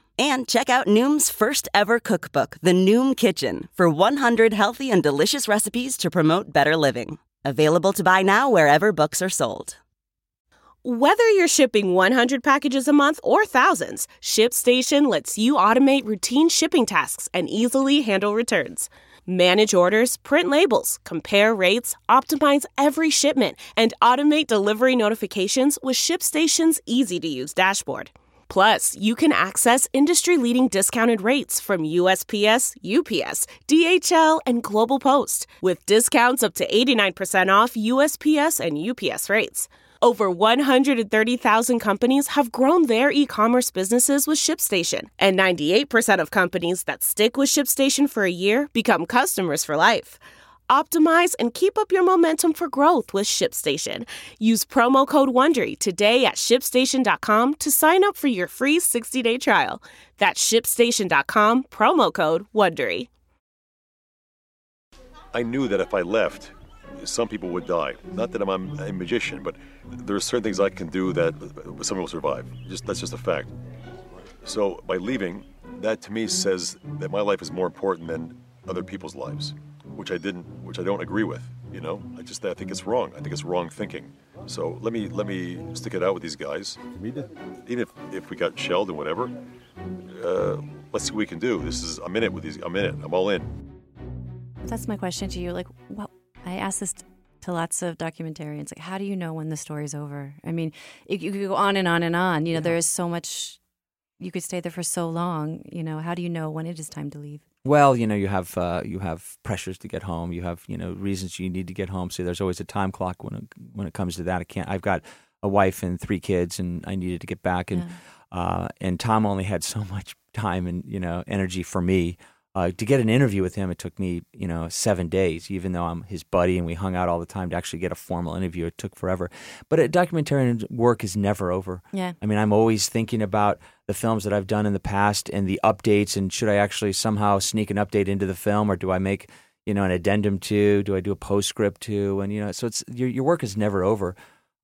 And check out Noom's first ever cookbook, The Noom Kitchen, for 100 healthy and delicious recipes to promote better living. Available to buy now wherever books are sold. Whether you're shipping 100 packages a month or thousands, ShipStation lets you automate routine shipping tasks and easily handle returns. Manage orders, print labels, compare rates, optimize every shipment, and automate delivery notifications with ShipStation's easy to use dashboard. Plus, you can access industry leading discounted rates from USPS, UPS, DHL, and Global Post, with discounts up to 89% off USPS and UPS rates. Over 130,000 companies have grown their e commerce businesses with ShipStation, and 98% of companies that stick with ShipStation for a year become customers for life. Optimize and keep up your momentum for growth with ShipStation. Use promo code WONDERY today at shipstation.com to sign up for your free 60-day trial. That's shipstation.com, promo code WONDERY. I knew that if I left, some people would die. Not that I'm a magician, but there are certain things I can do that someone will survive. Just that's just a fact. So by leaving, that to me says that my life is more important than other people's lives, which I didn't, which I don't agree with. You know, I just I think it's wrong. I think it's wrong thinking. So let me let me stick it out with these guys. Even if, if we got shelled and whatever, uh, let's see what we can do. This is I'm in it with these. I'm in it. I'm all in. That's my question to you. Like, what? I ask this to lots of documentarians. Like, how do you know when the story's over? I mean, it, you could go on and on and on. You know, there is so much. You could stay there for so long. You know, how do you know when it is time to leave? Well, you know, you have uh, you have pressures to get home. You have you know reasons you need to get home. So there's always a time clock when it, when it comes to that. I can't. I've got a wife and three kids, and I needed to get back. And uh, and Tom only had so much time and you know energy for me. Uh, to get an interview with him, it took me, you know, seven days. Even though I'm his buddy and we hung out all the time, to actually get a formal interview, it took forever. But a documentarian work is never over. Yeah. I mean, I'm always thinking about the films that I've done in the past and the updates, and should I actually somehow sneak an update into the film, or do I make, you know, an addendum to? Do I do a postscript to? And you know, so it's your your work is never over.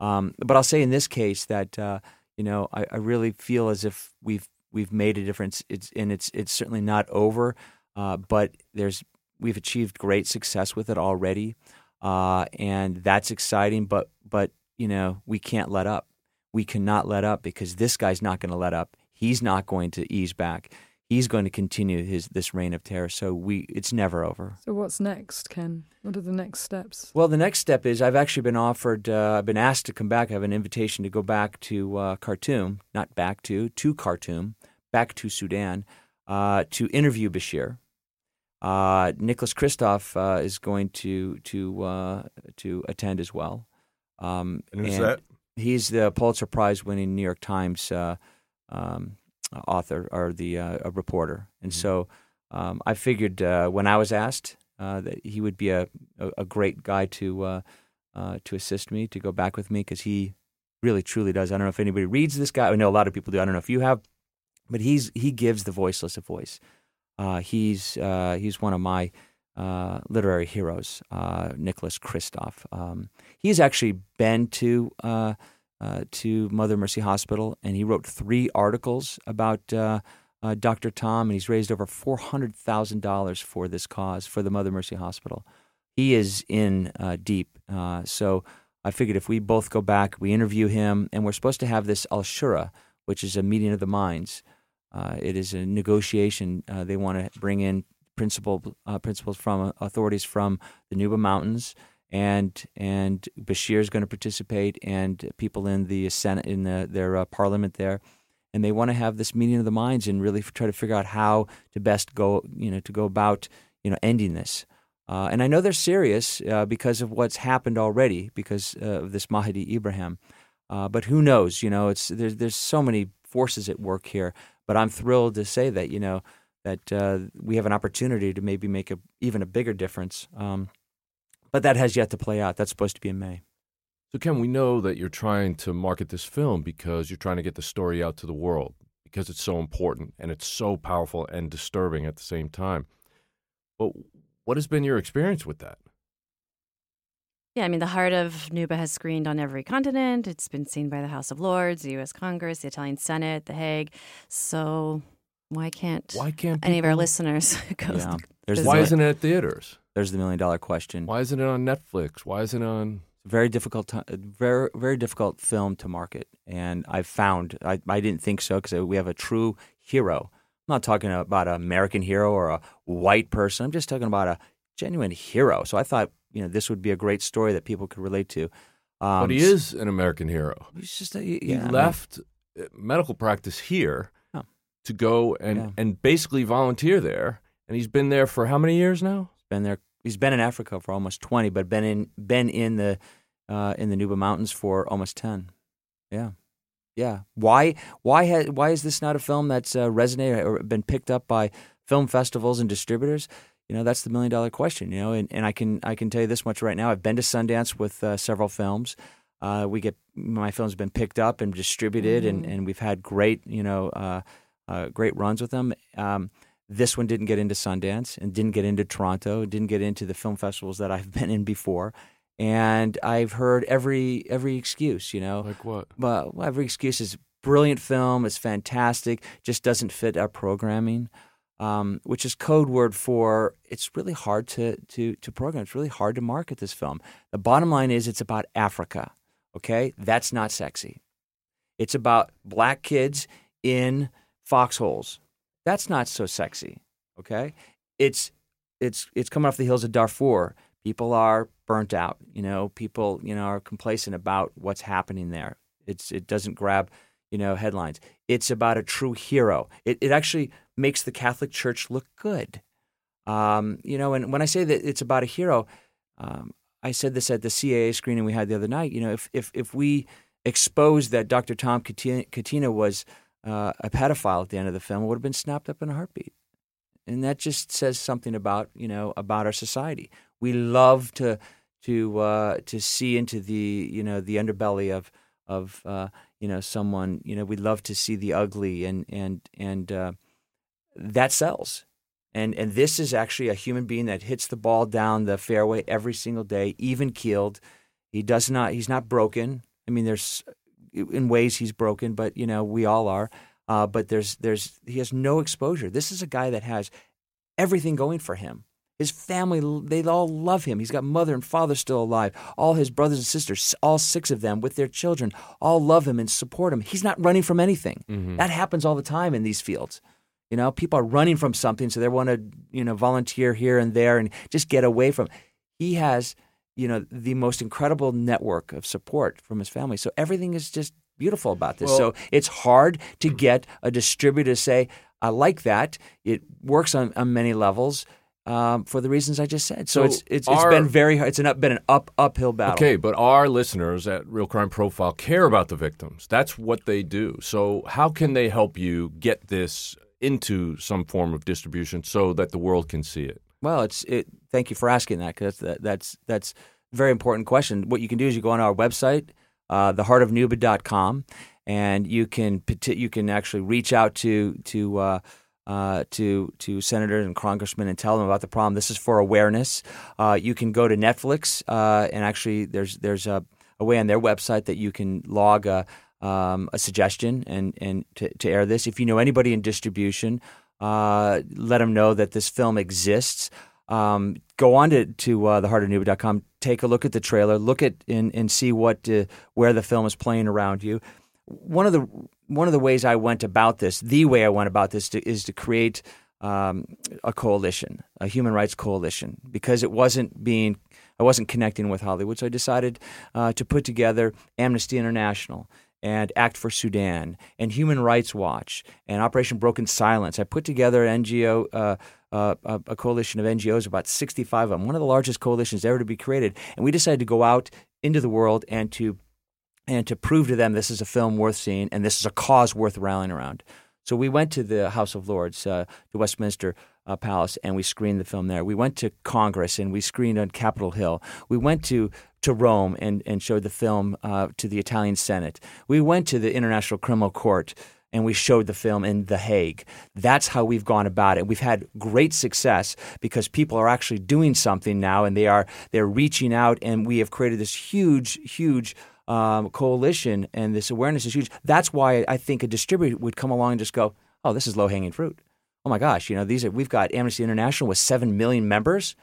Um, but I'll say in this case that uh, you know I, I really feel as if we've we've made a difference. It's and it's it's certainly not over, uh, but there's we've achieved great success with it already. uh, and that's exciting. But but you know we can't let up. We cannot let up because this guy's not going to let up. He's not going to ease back. He's going to continue his this reign of terror. So we it's never over. So what's next, Ken? What are the next steps? Well, the next step is I've actually been offered. Uh, I've been asked to come back. I have an invitation to go back to uh, Khartoum, not back to to Khartoum, back to Sudan, uh, to interview Bashir. Uh, Nicholas Kristof uh, is going to to uh, to attend as well. Um, And who's that? He's the Pulitzer Prize winning New York Times uh, um, author or the uh, a reporter, and Mm-hmm. so um, I figured uh, when I was asked uh, that he would be a, a, a great guy to uh, uh, to assist me to go back with me because he really truly does. I don't know if anybody reads this guy. I know a lot of people do. I don't know if you have, but he's he gives the voiceless a voice. Uh, he's uh, he's one of my uh, literary heroes, uh, Nicholas Kristof. Um, he's actually been to uh, uh, to Mother Mercy Hospital, and he wrote three articles about Dr. Tom, and he's raised over four hundred thousand dollars for this cause for the Mother Mercy Hospital. He is in deep, so I figured if we both go back, we interview him, and we're supposed to have this Al Shura, which is a meeting of the minds. Uh, it is a negotiation. Uh, they want to bring in principal uh, principals from authorities from the Nuba Mountains, and and Bashir is going to participate, and people in the Senate in the, their uh, parliament there, and they want to have this meeting of the minds and really try to figure out how to best go you know to go about you know ending this. Uh, and I know they're serious uh, because of what's happened already because of this Mahdi Ibrahim. But who knows? You know, it's there's there's so many forces at work here. But I'm thrilled to say that you know that uh, we have an opportunity to maybe make a even a bigger difference. Um, but that has yet to play out. That's supposed to be in May. So, Ken, we know that you're trying to market this film because you're trying to get the story out to the world because it's so important and it's so powerful and disturbing at the same time. But what has been your experience with that? Yeah, I mean, the heart of Nuba has screened on every continent. It's been seen by the House of Lords, the U.S. Congress, the Italian Senate, The Hague. So why can't Why can't any of our listeners go? Yeah. There's Why the, isn't it at theaters? There's the million dollar question. Why isn't it on Netflix? Why isn't it on? very difficult ti uh, very very difficult film to market and i found i, I didn't think so because we have a true hero i'm not talking about an american hero or a white person i'm just talking about a genuine hero so i thought you know this would be a great story that people could relate to um, but he is an American hero. he's just a, yeah, he I mean, left uh, medical practice here Oh. to go and, Yeah. and basically volunteer there. And he's been there for how many years now? been there he's been in africa for almost 20 but been in been in the uh, in the nuba mountains for almost 10 yeah yeah why why ha- why is this not a film that's uh, resonated or been picked up by film festivals and distributors you know that's the million dollar question you know and, and i can i can tell you this much right now i've been to sundance with uh, several films uh, we get my film's been picked up and distributed and, and we've had great you know uh, uh, great runs with them um, this one didn't get into Sundance and didn't get into Toronto, didn't get into the film festivals that I've been in before. And I've heard every every excuse, you know. Like what? But well, every excuse is brilliant film, it's fantastic, just doesn't fit our programming. Um, which is code word for it's really hard to, to, to program. It's really hard to market this film. The bottom line is it's about Africa. Okay? That's not sexy. It's about black kids in foxholes. That's not so sexy. Okay? It's it's it's coming off the hills of Darfur. People are burnt out. You know, people you know are complacent about what's happening there. It's it doesn't grab you know headlines. It's about a true hero. It it actually makes the Catholic Church look good. Um, you know, and when I say that it's about a hero, um, I said this at the CAA screening we had the other night. You know, if if if we exposed that Dr. Tom Catena, was uh, a pedophile at the end of the film, it would have been snapped up in a heartbeat. And that just says something about you know about our society. We love to to uh, to see into the you know the underbelly of of uh, you know someone. You know, we love to see the ugly, and and and uh, that sells. And and this is actually a human being that hits the ball down the fairway every single day, even keeled. He does not. He's not broken. I mean, there's in ways he's broken, but you know we all are. Uh, but there's there's he has no exposure. This is a guy that has everything going for him. His family, they all love him. He's got mother and father still alive. All his brothers and sisters, all six of them with their children, all love him and support him. He's not running from anything. Mm-hmm. That happens all the time in these fields. You know, people are running from something, so they want to, you know, volunteer here and there and just get away from. He has, you know, the most incredible network of support from his family. So everything is just beautiful about this. Well- so it's hard to get a distributor to say, "I like that." It works on, on many levels. Um, for the reasons I just said, so, So it's it's, it's our- been very hard. It's an up, been an up uphill battle. Okay, but our listeners at Real Crime Profile care about the victims. That's what they do. So, how can they help you get this into some form of distribution so that the world can see it? Well, it's it. Thank you for asking that because that, that's that's a very important question. What you can do is you go on our website, uh, theheartofnuba.com, and you can you can actually reach out to to uh, uh, to to senators and congressmen and tell them about the problem. This is for awareness. Uh, you can go to Netflix uh, and actually there's there's a, a way on their website that you can log a, um, a suggestion and and to, to air this. If you know anybody in distribution, uh, let them know that this film exists. Um, go on to to uh, theheartofnuba.com, take a look at the trailer, look at and, and see what uh, where the film is playing around you. One of the one of the ways I went about this, the way I went about this, to, is to create um, a coalition, a human rights coalition, because it wasn't being I wasn't connecting with Hollywood, so I decided uh, to put together Amnesty International and Act for Sudan and Human Rights Watch and Operation Broken Silence. I put together an NGO, uh, uh, a coalition of NGOs, about 65 of them, one of the largest coalitions ever to be created. And we decided to go out into the world and to and to prove to them this is a film worth seeing and this is a cause worth rallying around. So we went to the House of Lords, uh, the Westminster uh, Palace, and we screened the film there. We went to Congress and we screened on Capitol Hill. We went to to Rome and, and showed the film uh, to the Italian Senate. We went to the International Criminal Court and we showed the film in The Hague. That's how we've gone about it. We've had great success because people are actually doing something now and they are they're reaching out and we have created this huge, huge um, coalition and this awareness is huge. That's why I think a distributor would come along and just go, "Oh, this is low hanging fruit." Oh my gosh, you know these are we've got Amnesty International with seven million members,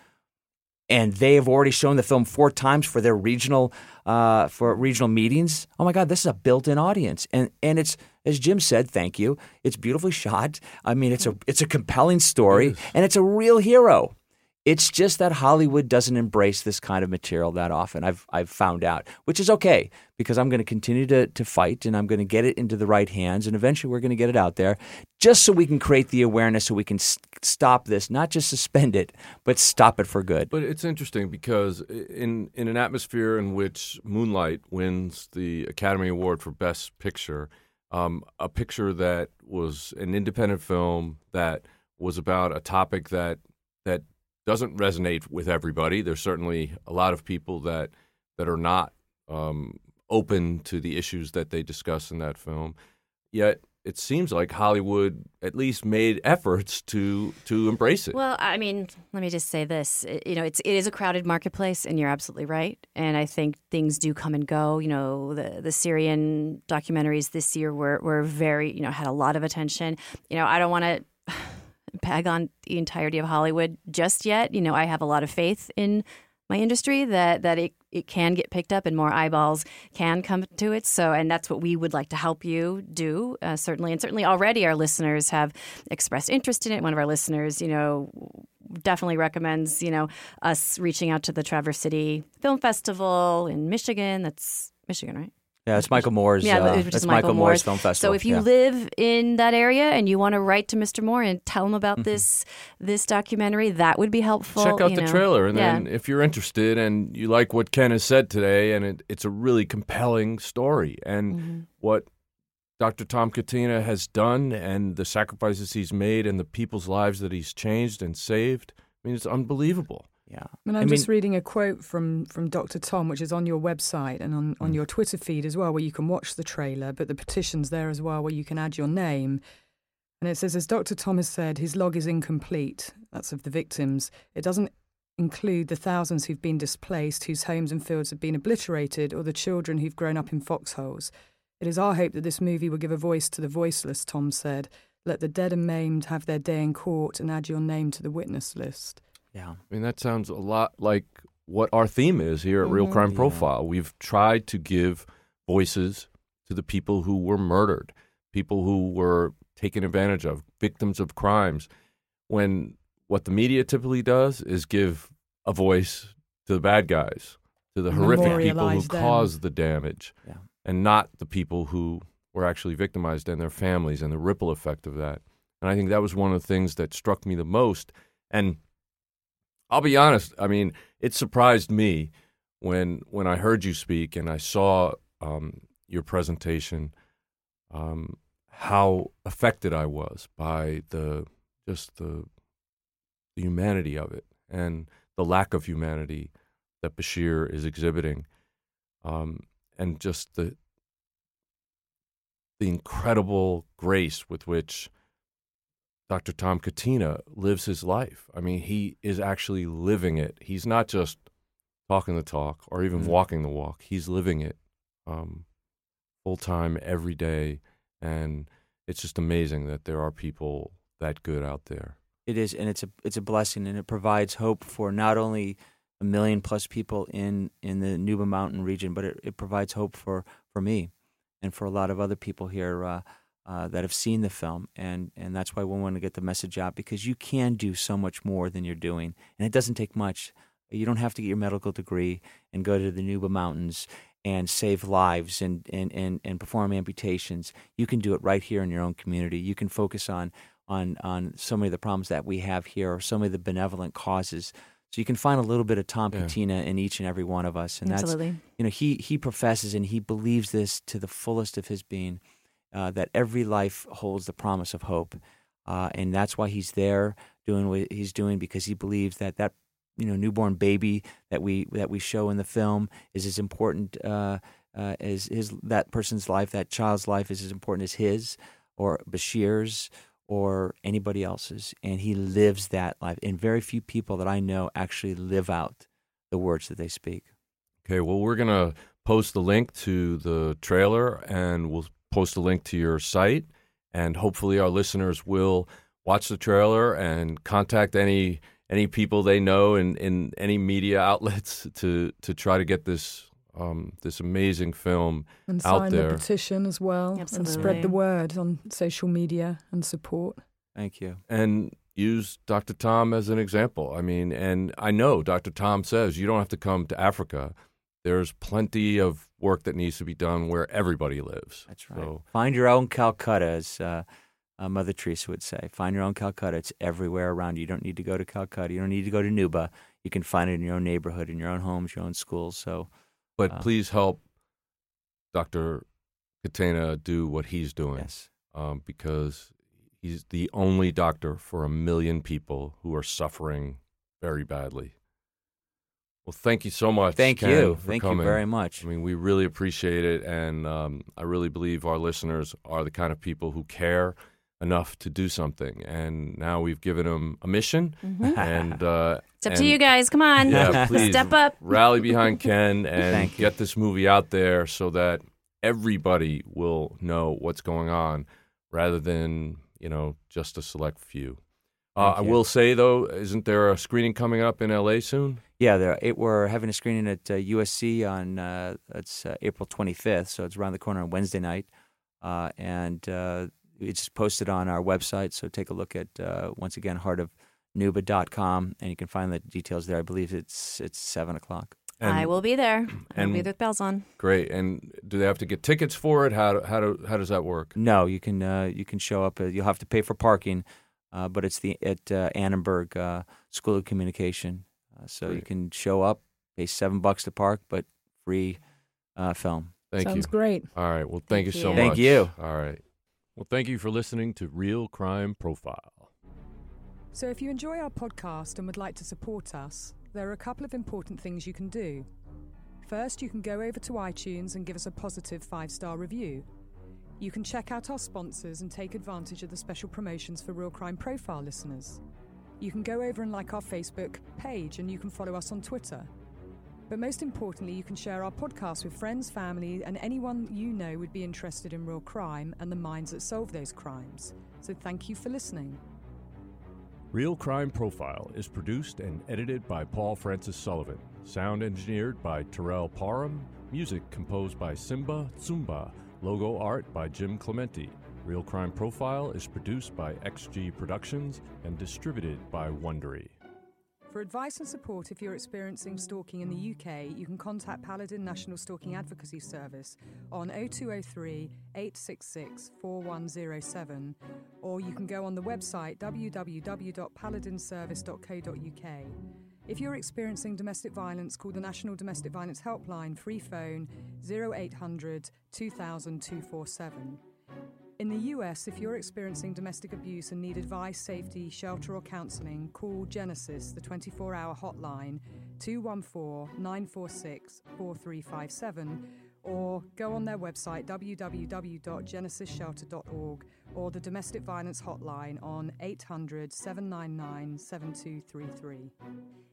and they have already shown the film four times for their regional uh, for regional meetings. Oh my God, this is a built-in audience, and and it's as Jim said, thank you. It's beautifully shot. I mean, it's a it's a compelling story, and it's a real hero. It's just that Hollywood doesn't embrace this kind of material that often. I've I've found out, which is okay because I'm going to continue to to fight and I'm going to get it into the right hands, and eventually we're going to get it out there, just so we can create the awareness, so we can stop this, not just suspend it, but stop it for good. But it's interesting because in in an atmosphere in which Moonlight wins the Academy Award for Best Picture, um, a picture that was an independent film that was about a topic that that doesn't resonate with everybody. There's certainly a lot of people that that are not um, open to the issues that they discuss in that film. Yet it seems like Hollywood at least made efforts to to embrace it. Well, I mean, let me just say this. You know, it's it is a crowded marketplace, and you're absolutely right. And I think things do come and go. You know, the the Syrian documentaries this year were were very you know had a lot of attention. You know, I don't want to bag on the entirety of Hollywood just yet. You know, I have a lot of faith in my industry that that it, it can get picked up and more eyeballs can come to it. So, and that's what we would like to help you do, uh, certainly. And certainly already our listeners have expressed interest in it. One of our listeners, you know, definitely recommends, you know, us reaching out to the Traverse City Film Festival in Michigan. That's Michigan, right? Yeah, it's Michael Moore's. Yeah, uh, which that's is Michael, Michael Moore's Moore's. Film Festival. So if you yeah. live in that area and you want to write to Mr. Moore and tell him about Mm-hmm. this this documentary, that would be helpful. Check out you the know. trailer, and yeah. then if you're interested and you like what Ken has said today, and it, it's a really compelling story, and Mm-hmm. what Dr. Tom Catena has done, and the sacrifices he's made, and the people's lives that he's changed and saved, I mean, it's unbelievable. Yeah, And I'm just reading a quote from, from Dr. Tom, which is on your website and on, on mm. your Twitter feed as well, where you can watch the trailer, but the petition's there as well, where you can add your name. And it says, as Dr. Tom has said, his log is incomplete. That's of the victims. It doesn't include the thousands who've been displaced, whose homes and fields have been obliterated, or the children who've grown up in foxholes. It is our hope that this movie will give a voice to the voiceless, Tom said. Let the dead and maimed have their day in court and add your name to the witness list. Yeah. I mean, that sounds a lot like what our theme is here at Real Mhm. Crime Yeah. Profile. We've tried to give voices to the people who were murdered, people who were taken advantage of, victims of crimes. When what the media typically does is give a voice to the bad guys, to the horrific people who them. caused the damage, Yeah. and not the people who were actually victimized and their families and the ripple effect of that. And I think that was one of the things that struck me the most. And I'll be honest, I mean, it surprised me when when I heard you speak and I saw um, your presentation, um, how affected I was by the just the the humanity of it and the lack of humanity that Bashir is exhibiting, um, and just the the incredible grace with which Dr. Tom Catena lives his life. I mean, he is actually living it. He's not just talking the talk or even Mhm. walking the walk. He's living it um, full time every day, and it's just amazing that there are people that good out there. It is, and it's a it's a blessing, and it provides hope for not only a million plus people in in the Nuba Mountain region, but it, it provides hope for for me and for a lot of other people here uh, uh, that have seen the film, and and that's why we want to get the message out because you can do so much more than you're doing, and it doesn't take much. You don't have to get your medical degree and go to the Nuba Mountains and save lives and, and, and, and perform amputations. You can do it right here in your own community. You can focus on on on so many of the problems that we have here or so many of the benevolent causes. So you can find a little bit of Tom Yeah. Catena in each and every one of us. And Absolutely. that's you know, he he professes and he believes this to the fullest of his being, uh, that every life holds the promise of hope. Uh, and that's why he's there doing what he's doing because he believes that that you know newborn baby that we that we show in the film is as important uh, uh, as his that person's life, that child's life is as important as his or Bashir's or anybody else's, and he lives that life. And very few people that I know actually live out the words that they speak. Okay, well, we're to post the link to the trailer and we'll post a link to your site. And hopefully, our listeners will watch the trailer and contact any any people they know in, in any media outlets to, to try to get this um, this amazing film And out sign there. the petition as well. And spread the word on social media and support. Thank you. and use Dr. Tom as an example. I mean, and I know Dr. Tom says you don't have to come to Africa. There's plenty of work that needs to be done where everybody lives. That's right. So, Find your own Calcutta, as uh, uh, Mother Teresa would say. Find your own Calcutta. It's everywhere around you. You don't need to go to Calcutta. You don't need to go to Nuba. You can find it in your own neighborhood, in your own homes, your own schools. So, but Uh, please help Dr. Catena do what he's doing yes. um, because he's the only doctor for a million people who are suffering very badly. Well, thank you so much. Thank Ken, you. for Thank you very much. I mean, we really appreciate it, and um, I really believe our listeners are the kind of people who care enough to do something. And now we've given them a mission, Mhm. and uh, It's up and- to you guys. Come on. Yeah, please Step up. rally behind Ken and get this movie out there so that everybody will know what's going on, rather than you know just a select few. Uh, I will say though, isn't there a screening coming up in L.A. soon? Yeah, there, it, we're having a screening at uh, USC on uh, it's uh, April 25th, so it's around the corner on Wednesday night, uh, and uh, it's posted on our website. So take a look at uh, once again heartofnuba.com, and you can find the details there. I believe it's it's seven o'clock. And- I will be there. I'll and- be there with bells on. Great. And do they have to get tickets for it? How how do, how does that work? No, you can uh, you can show up. Uh, you'll have to pay for parking, uh, but it's the at uh, Annenberg uh, School of Communication. Uh, so you can show up, pay seven bucks to park, but free uh, film. Thank you. Sounds you. great. All right. Well, thank, Thank you so you. much. Thank you. All right. Well, thank you for listening to Real Crime Profile. So, if you enjoy our podcast and would like to support us, there are a couple of important things you can do. First, you can go over to iTunes and give us a positive five star review. You can check out our sponsors and take advantage of the special promotions for Real Crime Profile listeners. You can go over and like our Facebook page and you can follow us on Twitter. But most importantly, you can share our podcast with friends, family, and anyone you know would be interested in real crime and the minds that solve those crimes. So, thank you for listening. Real Crime Profile is produced and edited by Paul Francis Sullivan. Sound engineered by Terrell Parham. Music composed by Simba Tsumba. Logo art by Jim Clemente. Real Crime Profile is produced by XG Productions and distributed by Wondery. For advice and support if you're experiencing stalking in the UK, you can contact Paladin National Stalking Advocacy Service on 0203 866 4107, or you can go on the website www.paladinservice.co.uk. If you're experiencing domestic violence, call the National Domestic Violence Helpline free phone 0800 2000 247. In the US, if you're experiencing domestic abuse and need advice, safety, shelter, or counselling, call Genesis, the 24 hour hotline 214 946 4357, or go on their website www.genesisshelter.org or the domestic violence hotline on 800 799 7233.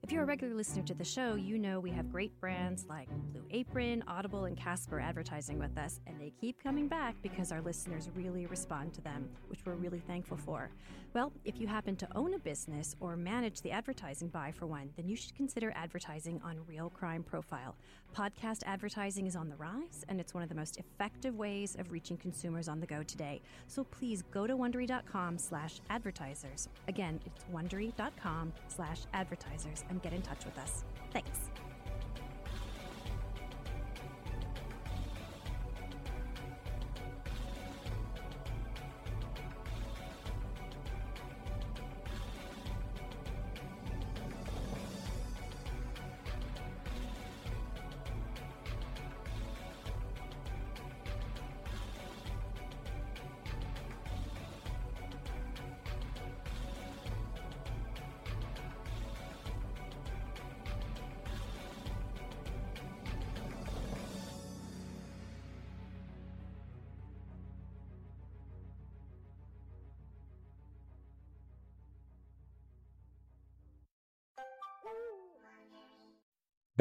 If you're a regular listener to the show, you know we have great brands like Blue Apron, Audible, and Casper advertising with us, and they keep coming back because our listeners really respond to them, which we're really thankful for. Well, if you happen to own a business or manage the advertising buy for one, then you should consider advertising on Real Crime Profile. Podcast advertising is on the rise, and it's one of the most effective ways of reaching consumers on the go today. So please go to wondery.com slash advertisers. Again, it's wondery.com slash advertisers and get in touch with us. Thanks.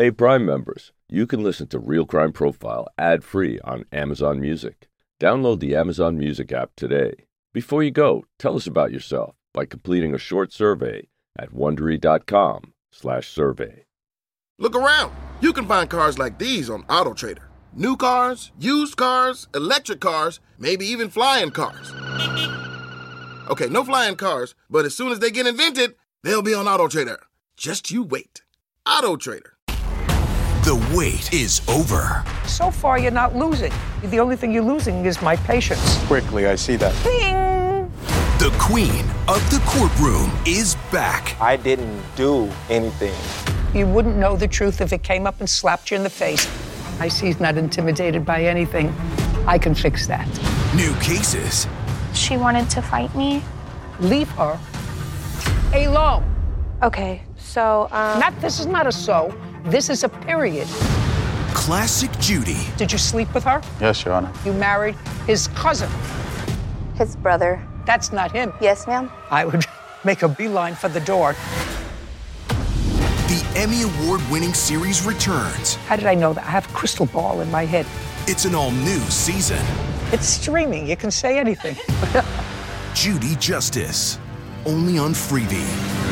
Hey, Prime members, you can listen to Real Crime Profile ad free on Amazon Music. Download the Amazon Music app today. Before you go, tell us about yourself by completing a short survey at wondery.com/survey. Look around. You can find cars like these on AutoTrader. New cars, used cars, electric cars, maybe even flying cars. Okay, no flying cars, but as soon as they get invented, they'll be on AutoTrader. Just you wait. AutoTrader. The wait is over. So far, you're not losing. The only thing you're losing is my patience. Quickly, I see that. Bing! The queen of the courtroom is back. I didn't do anything. You wouldn't know the truth if it came up and slapped you in the face. I see he's not intimidated by anything. I can fix that. New cases. She wanted to fight me. Leave her alone. Okay, so, um. Not, this is not a so. This is a period. Classic Judy. Did you sleep with her? Yes, Your Honor. You married his cousin. His brother. That's not him. Yes, ma'am. I would make a beeline for the door. The Emmy Award winning series returns. How did I know that? I have a crystal ball in my head. It's an all new season. It's streaming. You can say anything. Judy Justice. Only on Freevee.